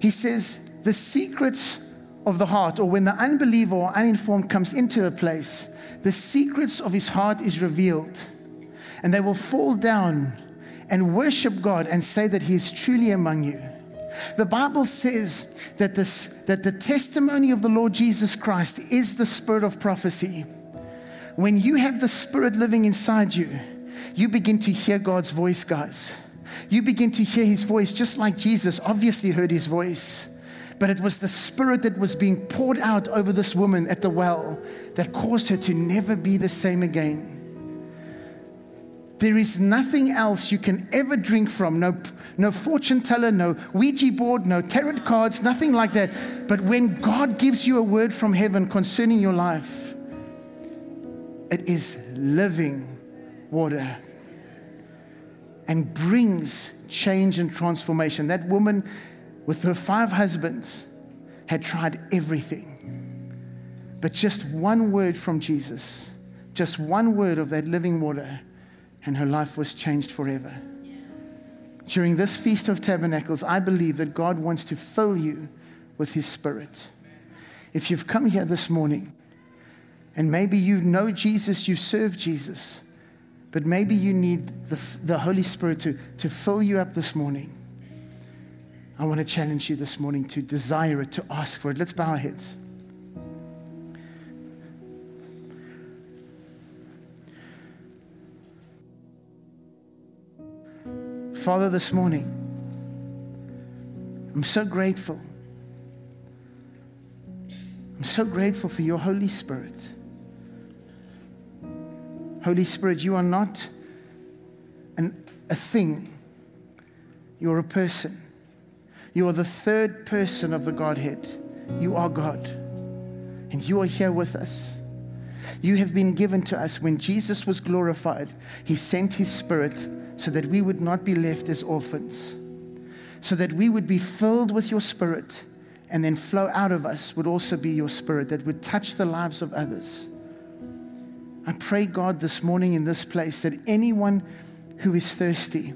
he says, the secrets of the heart, or when the unbeliever or uninformed comes into a place, the secrets of his heart is revealed. And they will fall down and worship God and say that he is truly among you. The Bible says that, this, that the testimony of the Lord Jesus Christ is the spirit of prophecy. When you have the spirit living inside you, you begin to hear God's voice, guys. You begin to hear his voice just like Jesus obviously heard his voice but it was the spirit that was being poured out over this woman at the well that caused her to never be the same again. There is nothing else you can ever drink from. No, no fortune teller, no Ouija board, no tarot cards, nothing like that. But when God gives you a word from heaven concerning your life, it is living water and brings change and transformation. That woman with her five husbands, had tried everything. But just one word from Jesus, just one word of that living water, and her life was changed forever. During this Feast of Tabernacles, I believe that God wants to fill you with His Spirit. If you've come here this morning, and maybe you know Jesus, you serve Jesus, but maybe you need the, the Holy Spirit to, to fill you up this morning I want to challenge you this morning to desire it, to ask for it. Let's bow our heads. Father, this morning, I'm so grateful. I'm so grateful for your Holy Spirit. Holy Spirit, you are not an, a thing, you're a person. You are the third person of the Godhead. You are God. And you are here with us. You have been given to us when Jesus was glorified. He sent His Spirit so that we would not be left as orphans, so that we would be filled with your Spirit, and then flow out of us would also be your Spirit that would touch the lives of others. I pray, God, this morning in this place that anyone who is thirsty,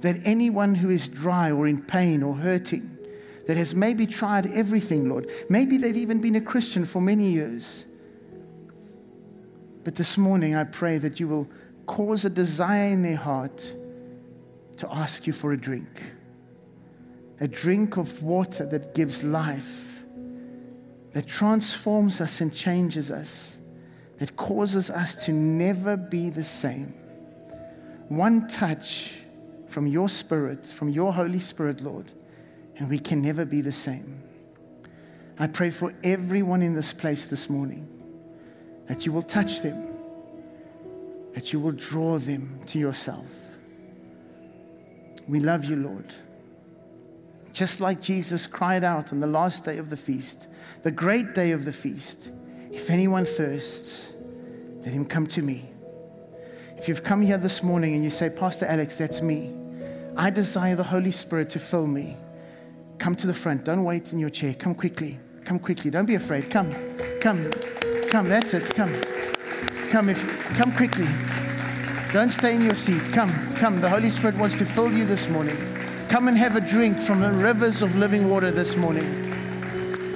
that anyone who is dry or in pain or hurting, that has maybe tried everything, Lord, maybe they've even been a Christian for many years. But this morning, I pray that you will cause a desire in their heart to ask you for a drink. A drink of water that gives life, that transforms us and changes us, that causes us to never be the same. One touch from your Spirit, from your Holy Spirit, Lord, and we can never be the same. I pray for everyone in this place this morning that you will touch them, that you will draw them to yourself. We love you, Lord. Just like Jesus cried out on the last day of the feast, the great day of the feast, if anyone thirsts, let him come to me. If you've come here this morning and you say, Pastor Alex, that's me. I desire the Holy Spirit to fill me. Come to the front. Don't wait in your chair. Come quickly. Come quickly. Don't be afraid. Come. Come. Come. That's it. Come. Come if come quickly. Don't stay in your seat. Come. Come. The Holy Spirit wants to fill you this morning. Come and have a drink from the rivers of living water this morning.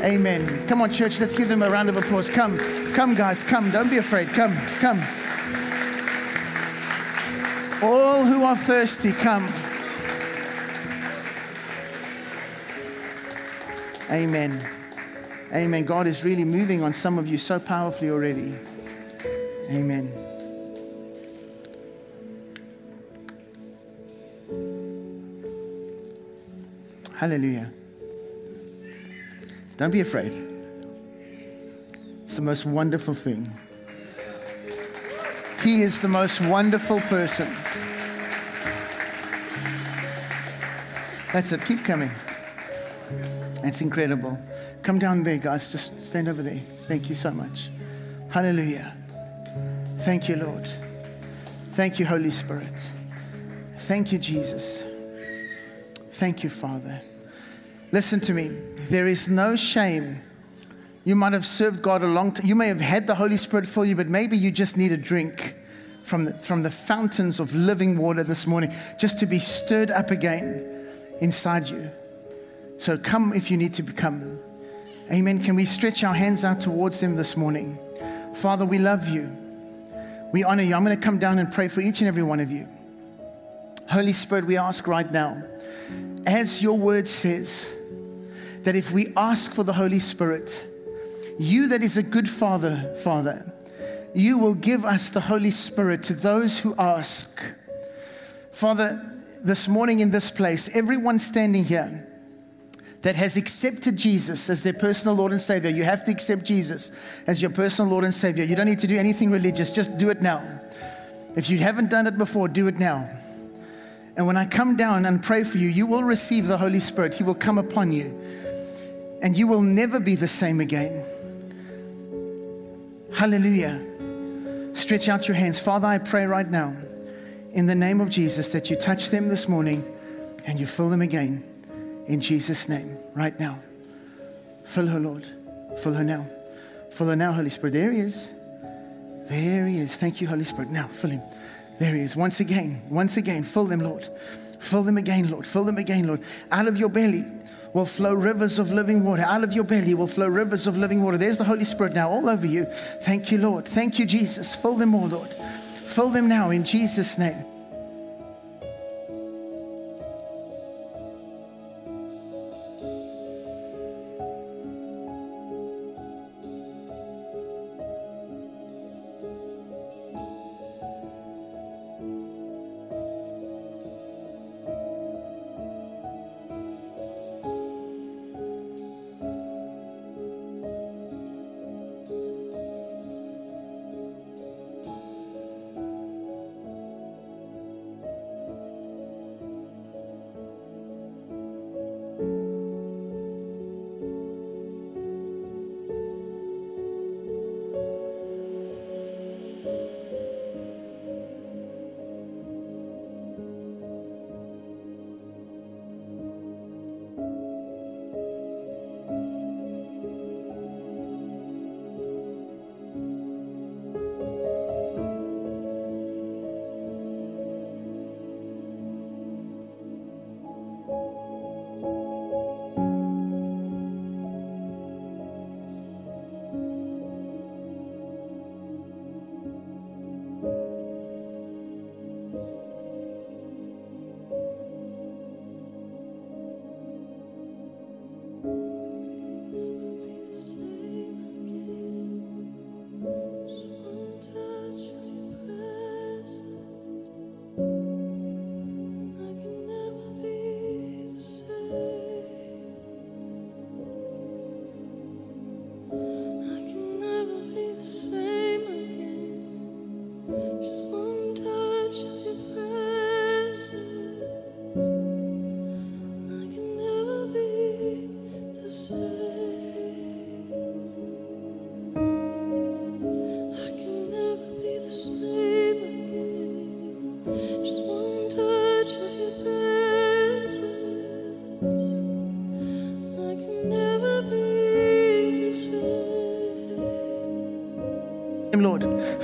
Amen. Come on, church. Let's give them a round of applause. Come. Come, guys. Come. Don't be afraid. Come. Come. All who are thirsty, come. Amen. Amen. God is really moving on some of you so powerfully already. Amen. Hallelujah. Don't be afraid. It's the most wonderful thing. He is the most wonderful person. That's it. Keep coming. It's incredible. Come down there, guys. Just stand over there. Thank you so much. Hallelujah. Thank you, Lord. Thank you, Holy Spirit. Thank you, Jesus. Thank you, Father. Listen to me. There is no shame. You might have served God a long time. You may have had the Holy Spirit for you, but maybe you just need a drink from the, from the fountains of living water this morning just to be stirred up again inside you. So come if you need to come. Amen. Can we stretch our hands out towards them this morning? Father, we love you. We honor you. I'm going to come down and pray for each and every one of you. Holy Spirit, we ask right now, as your word says, that if we ask for the Holy Spirit, you that is a good father, Father, you will give us the Holy Spirit to those who ask. Father, this morning in this place, everyone standing here, that has accepted Jesus as their personal Lord and Savior. You have to accept Jesus as your personal Lord and Savior. You don't need to do anything religious, just do it now. If you haven't done it before, do it now. And when I come down and pray for you, you will receive the Holy Spirit. He will come upon you. And you will never be the same again. Hallelujah. Stretch out your hands. Father, I pray right now in the name of Jesus that you touch them this morning and you fill them again in Jesus' name, right now. Fill her, Lord. Fill her now. Fill her now, Holy Spirit. There he is. There he is. Thank you, Holy Spirit. Now, fill him. There he is. Once again, once again, fill them, Lord. Fill them again, Lord. Fill them again, Lord. Out of your belly will flow rivers of living water. Out of your belly will flow rivers of living water. There's the Holy Spirit now all over you. Thank you, Lord. Thank you, Jesus. Fill them all, Lord. Fill them now in Jesus' name.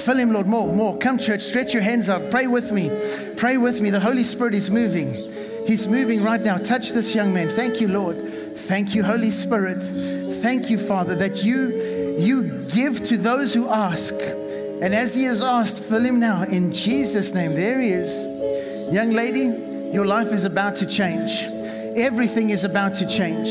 Fill him, Lord, more, more. Come, church, stretch your hands out. Pray with me. Pray with me. The Holy Spirit is moving. He's moving right now. Touch this young man. Thank you, Lord. Thank you, Holy Spirit. Thank you, Father, that you, you give to those who ask. And as he has asked, fill him now in Jesus' name. There he is. Young lady, your life is about to change. Everything is about to change.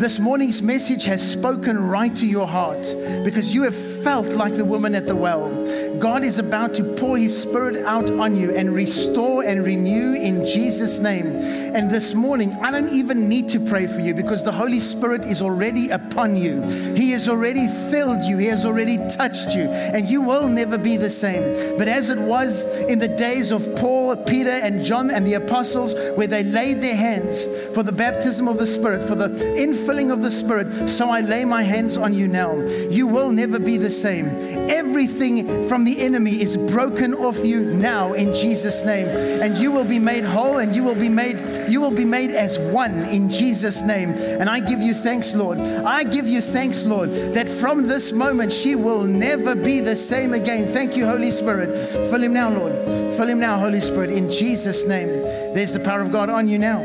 This morning's message has spoken right to your heart because you have felt like the woman at the well. God is about to pour his spirit out on you and restore and renew in Jesus' name. And this morning, I don't even need to pray for you because the Holy Spirit is already upon you. He has already filled you, He has already touched you, and you will never be the same. But as it was in the days of Paul, Peter, and John and the apostles, where they laid their hands for the baptism of the Spirit, for the infilling of the Spirit, so I lay my hands on you now. You will never be the same. Everything from the enemy is broken off you now in Jesus' name. And you will be made whole and you will be made, you will be made as one in Jesus' name. And I give you thanks, Lord. I give you thanks, Lord, that from this moment she will never be the same again. Thank you, Holy Spirit. Fill him now, Lord. Fill him now, Holy Spirit, in Jesus' name. There's the power of God on you now.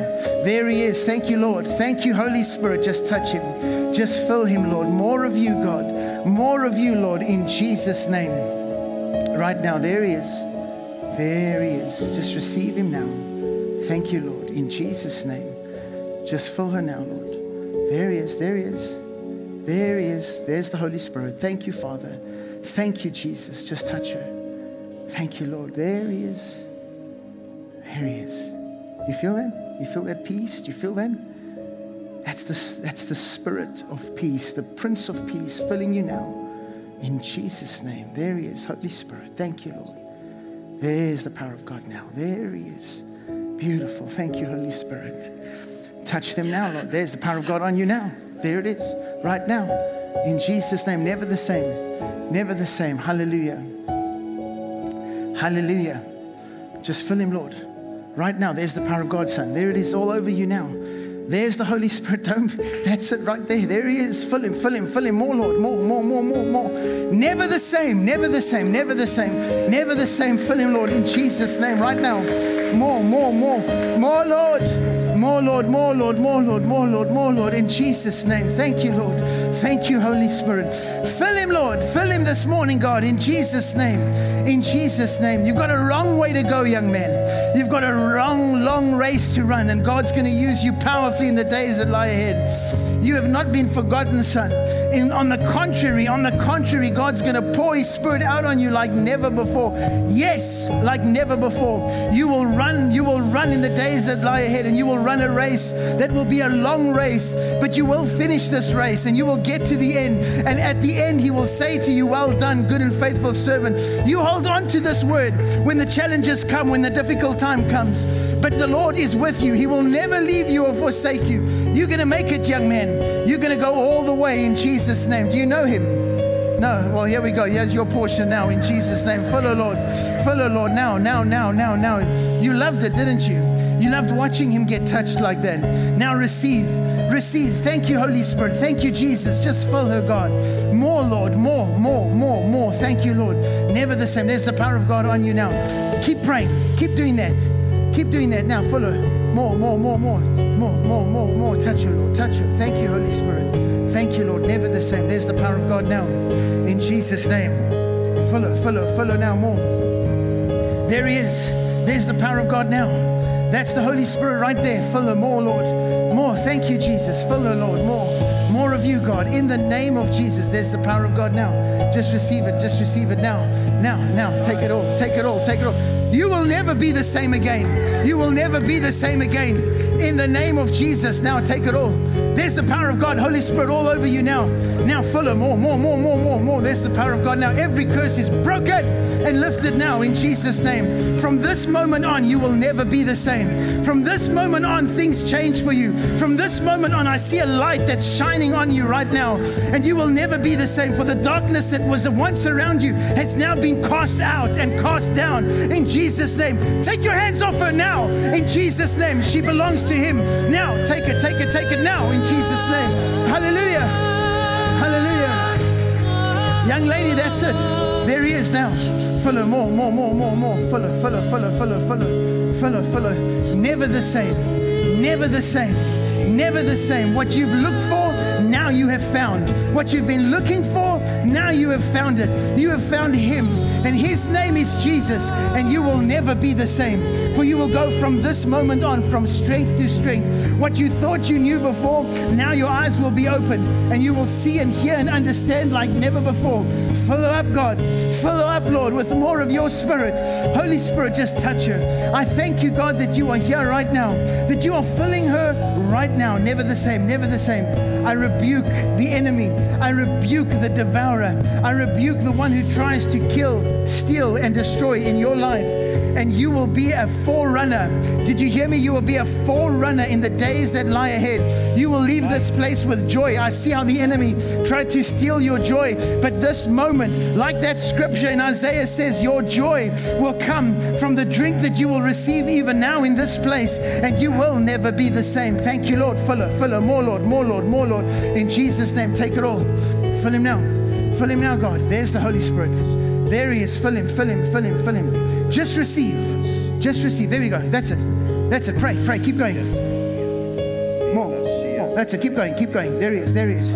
There he is. Thank you, Lord. Thank you, Holy Spirit. Just touch him. Just fill him, Lord. More of you, God. More of you, Lord, in Jesus' name. Right now, there he is. There he is. Just receive him now. Thank you, Lord, in Jesus' name. Just fill her now, Lord. There he is. There he is. There he is. There's the Holy Spirit. Thank you, Father. Thank you, Jesus. Just touch her. Thank you, Lord. There he is. There he is. You feel that? You feel that peace? Do you feel that? That's the, that's the spirit of peace, the Prince of Peace filling you now. In Jesus' name. There he is, Holy Spirit. Thank you, Lord. There's the power of God now. There he is. Beautiful. Thank you, Holy Spirit. Touch them now, Lord. There's the power of God on you now. There it is, right now. In Jesus' name, never the same. Never the same. Hallelujah. Hallelujah. Just fill him, Lord. Right now, there's the power of God, son. There it is, all over you now. There's the Holy Spirit. Don't, that's it right there. There he is. Fill him, fill him, fill him. More, Lord. More, more, more, more, more. Never the same. Never the same. Never the same. Never the same. Fill him, Lord, in Jesus' name right now. More, more, more. More, Lord. More, Lord, more, Lord, more, Lord, more, Lord, more, Lord, in Jesus' name. Thank you, Lord. Thank you, Holy Spirit. Fill him, Lord. Fill him this morning, God, in Jesus' name. In Jesus' name. You've got a long way to go, young man. You've got a long, long race to run, and God's going to use you powerfully in the days that lie ahead. You have not been forgotten, son. In, on the contrary, on the contrary, God's going to pour His Spirit out on you like never before. Yes, like never before. You will run, you will run in the days that lie ahead, and you will run a race that will be a long race, but you will finish this race and you will get to the end. And at the end, He will say to you, Well done, good and faithful servant. You hold on to this word when the challenges come, when the difficult time comes. But the Lord is with you, He will never leave you or forsake you. You're going to make it, young man. You're going to go all the way in Jesus' name. Do you know Him? No. Well, here we go. Here's your portion now in Jesus' name. Follow, Lord. Follow, Lord. Now, now, now, now, now. You loved it, didn't you? You loved watching him get touched like that. Now receive. Receive. Thank you, Holy Spirit. Thank you, Jesus. Just fill her, God. More, Lord. More, more, more, more. Thank you, Lord. Never the same. There's the power of God on you now. Keep praying. Keep doing that. Keep doing that now. Follow. More, more, more, more. More, more, more, more. Touch her, Lord. Touch her. Thank you, Holy Spirit. Thank you, Lord. Never the same. There's the power of God now. In Jesus' name. Follow, follow, follow now more. There he is. There's the power of God now. That's the Holy Spirit right there. Fill her more, Lord. More. Thank you, Jesus. Fill her, Lord. More. More of you, God. In the name of Jesus, there's the power of God now. Just receive it. Just receive it now. Now, now. Take it all. Take it all. Take it all. You will never be the same again. You will never be the same again. In the name of Jesus, now take it all. There's the power of God, Holy Spirit, all over you now. Now, full of more, more, more, more, more, more. There's the power of God now. Every curse is broken and lifted now in Jesus' name. From this moment on, you will never be the same. From this moment on, things change for you. From this moment on, I see a light that's shining on you right now, and you will never be the same. For the darkness that was once around you has now been cast out and cast down in Jesus' name. Take your hands off her now in Jesus' name. She belongs to Him. Now, take it, take it, take it now in Jesus' name. Hallelujah. Hallelujah. Young lady, that's it. There he is now. Fuller, more, more, more, more, more. Fuller, fuller, fuller, fuller, fuller, fuller, fuller. Never the same. Never the same. Never the same. What you've looked for, now you have found. What you've been looking for, now you have found it. You have found him and his name is Jesus, and you will never be the same. For you will go from this moment on from strength to strength. What you thought you knew before, now your eyes will be opened, and you will see and hear and understand like never before. Fill up, God. Fill up, Lord, with more of your spirit. Holy Spirit, just touch her. I thank you, God, that you are here right now, that you are filling her right now. Never the same, never the same. I rebuke the enemy. I rebuke the devourer. I rebuke the one who tries to kill, steal, and destroy in your life. And you will be a forerunner. Did you hear me? You will be a forerunner in the days that lie ahead. You will leave this place with joy. I see how the enemy tried to steal your joy. But this moment, like that scripture in Isaiah says, your joy will come from the drink that you will receive even now in this place. And you will never be the same. Thank you, Lord. Fuller, fuller, more, Lord, more, Lord, more, Lord. In Jesus' name, take it all. Fill him now. Fill him now, God. There's the Holy Spirit. There he is. Fill him, fill him, fill him, fill him. Just receive. Just receive. There we go. That's it. That's it. Pray, pray. Keep going. More. More. That's it. Keep going. Keep going. There he is. There he is.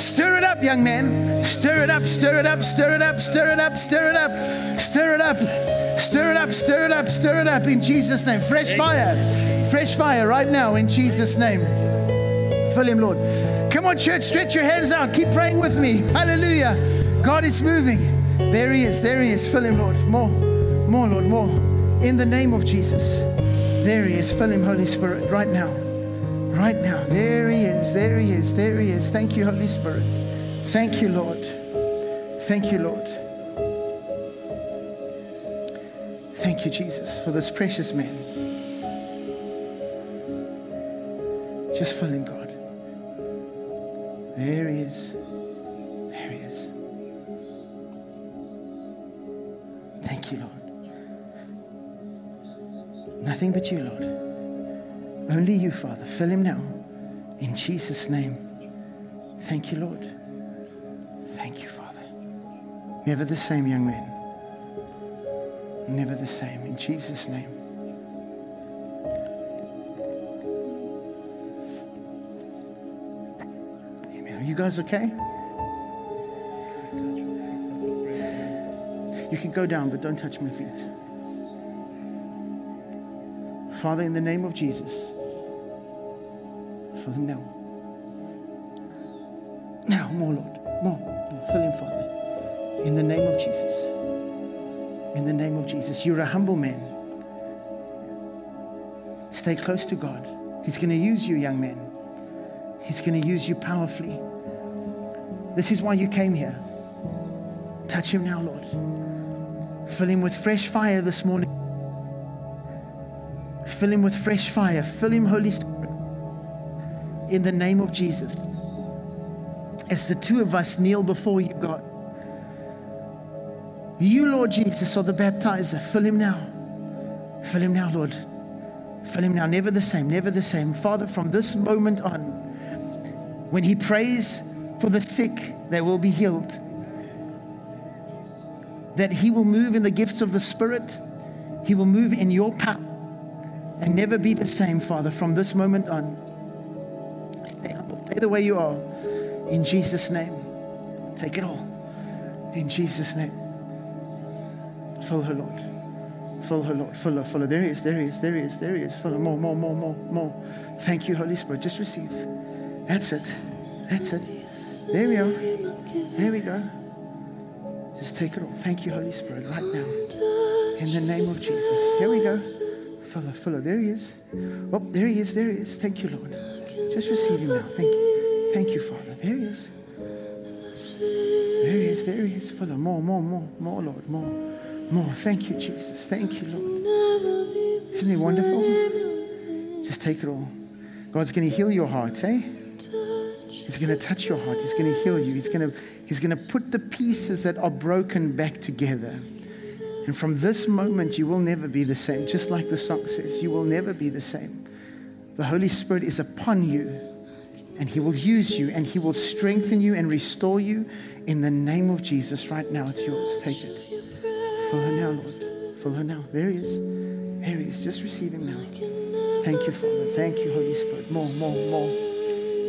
Stir it up, young man. Stir it up. Stir it up. Stir it up. Stir it up. Stir it up. Stir it up. Stir it up. Stir it up. Stir it up in Jesus' name. Fresh fire. Fresh fire right now in Jesus' name. Fill him, Lord. Come on, church, stretch your hands out. Keep praying with me. Hallelujah. God is moving. There he is. There he is. Fill him, Lord. More, more, Lord, more. In the name of Jesus. There he is. Fill him, Holy Spirit, right now. Right now. There he is. There he is. There he is. Thank you, Holy Spirit. Thank you, Lord. Thank you, Lord. Thank you, Jesus, for this precious man. Just fill him, God. There he is. Nothing but you, Lord. Only you, Father. Fill him now. In Jesus' name. Thank you, Lord. Thank you, Father. Never the same, young man. Never the same. In Jesus' name. Amen. Are you guys okay? You can go down, but don't touch my feet. Father, in the name of Jesus, fill him now. Now, more, Lord. More. Fill him, Father. In the name of Jesus. In the name of Jesus. You're a humble man. Stay close to God. He's going to use you, young man. He's going to use you powerfully. This is why you came here. Touch him now, Lord. Fill him with fresh fire this morning. Fill him with fresh fire. Fill him, Holy Spirit. In the name of Jesus. As the two of us kneel before you, God. You, Lord Jesus, are the baptizer. Fill him now. Fill him now, Lord. Fill him now. Never the same, never the same. Father, from this moment on, when he prays for the sick, they will be healed. That he will move in the gifts of the Spirit, he will move in your power and never be the same, Father, from this moment on. Stay humble. Stay the way you are. In Jesus' name. Take it all. In Jesus' name. Fill her, Lord. Fill her, Lord. Fill her, fill her. There he is, there he is, there he is, there he is. Fill her more, more, more, more, more. Thank you, Holy Spirit. Just receive. That's it. That's it. There we are. There we go. Just take it all. Thank you, Holy Spirit, right now. In the name of Jesus. Here we go. Fill her. There he is. Oh, there he is, there he is. Thank you, Lord. Just receive him now. Thank you. Thank you, Father. There he is. There he is, there he is. Her. More, more, more, more, Lord. More, more. Thank you, Jesus. Thank you, Lord. Isn't he wonderful? Just take it all. God's going to heal your heart, hey? He's going to touch your heart. He's going to heal you. He's going to, he's going to put the pieces that are broken back together. And from this moment, you will never be the same. Just like the song says, you will never be the same. The Holy Spirit is upon you, and He will use you and He will strengthen you and restore you in the name of Jesus. Right now, it's yours. Take it. Fill her now, Lord. Fill her now. There he is. There he is. Just receive him now. Thank you, Father. Thank you, Holy Spirit. More, more, more,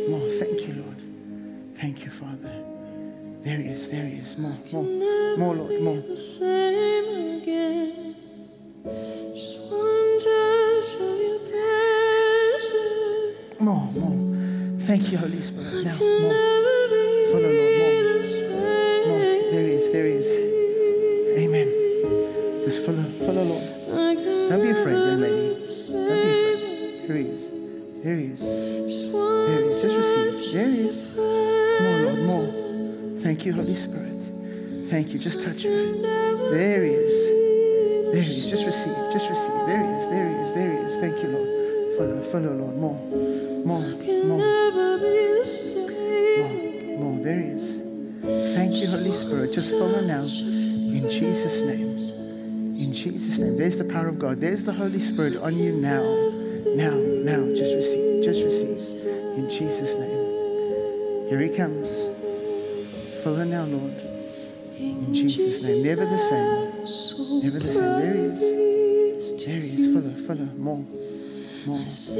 more. Thank you, Lord. Thank you, Father. There he is. There he is. More, more, more, Lord. More. The same again. Just one touch of your presence. More, more. Thank you, Holy Spirit. Now, more. Follow, Lord, more. More. There he is. There he is. Amen. Just follow, follow, Lord. Don't be afraid, young lady. Don't be afraid. Here he is. There he is. There he is. Just receive. There he is. Thank you, Holy Spirit. Thank you. Just touch her. There he is. There he is. Just receive. Just receive. There he is. There he is. There he is. Thank you, Lord. Follow, follow, Lord. More, more, more, more, more. There he is. Thank you, Holy Spirit. Just follow now. In Jesus' name. In Jesus' name. There's the power of God. There's the Holy Spirit on you now. Now, now. Just receive. Just receive. In Jesus' name. Here he comes. Fill her now, Lord. In Jesus' name. Never the same. Never the same. There he is. There he is. Fill her. Fill her. More. More. Just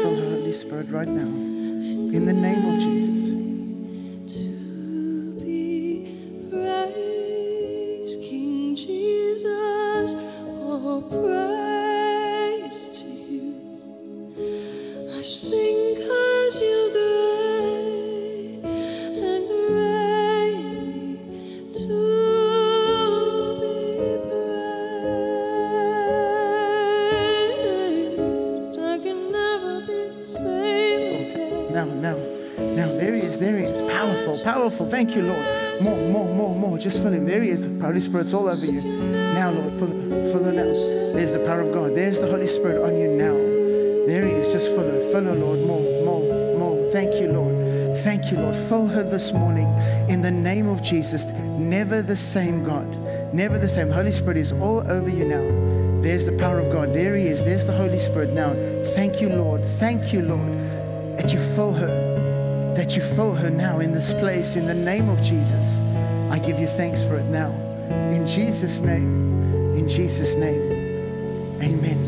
fill her, Holy Spirit, right now. In the name of Jesus. Spirit's all over you. Now, Lord, fill her now. There's the power of God. There's the Holy Spirit on you now. There he is. Just. Fill her, Lord. More, more, more. Thank you, Lord. Thank you, Lord. Fill her this morning in the name of Jesus. Never the same, God. Never the same. Holy Spirit is all over you now. There's the power of God. There he is. There's the Holy Spirit now. Thank you, Lord. Thank you, Lord, that you fill her, that you fill her now in this place in the name of Jesus. I give you thanks for it now. In Jesus' name. In Jesus' name. Amen.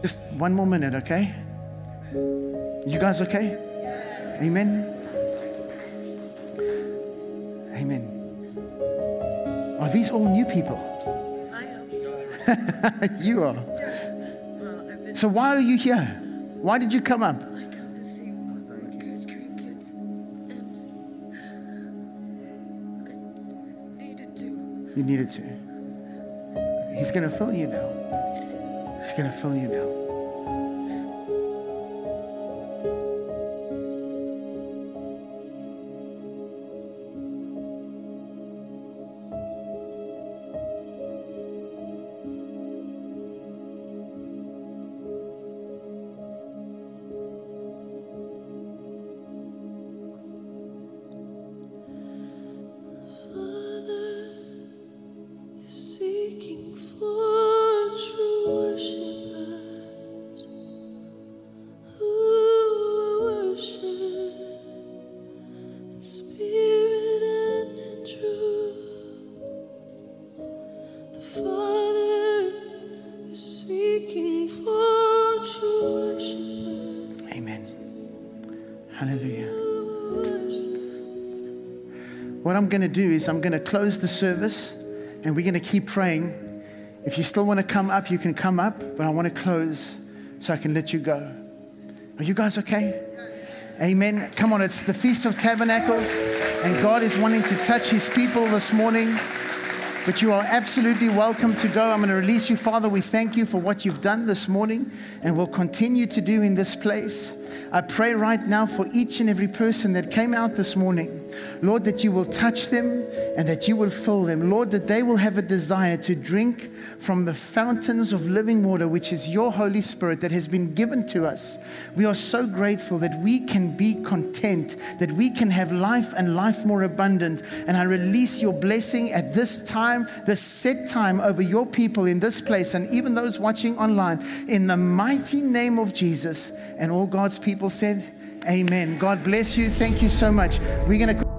Just one more minute, okay? You guys okay? Amen. Amen. Are these all new people? I am. you are. Well, So why are you here? Why did you come up? I come to see my grandkids, and I needed to. You needed to. He's going to fill you now. He's going to fill you now. I'm going to do is I'm going to close the service and we're going to keep praying. If you still want to come up, you can come up, but I want to close so I can let you go. Are you guys okay? Amen. Come on, it's the Feast of Tabernacles, and God is wanting to touch his people this morning. But you are absolutely welcome to go. I'm going to release you, Father. We thank you for what you've done this morning and will continue to do in this place. I pray right now for each and every person that came out this morning Lord, that you will touch them and that you will fill them. Lord, that they will have a desire to drink from the fountains of living water, which is your Holy Spirit that has been given to us. We are so grateful that we can be content, that we can have life and life more abundant. And I release your blessing at this time, this set time over your people in this place, and even those watching online, in the mighty name of Jesus. And all God's people said, Amen. God bless you. Thank you so much. We're going to.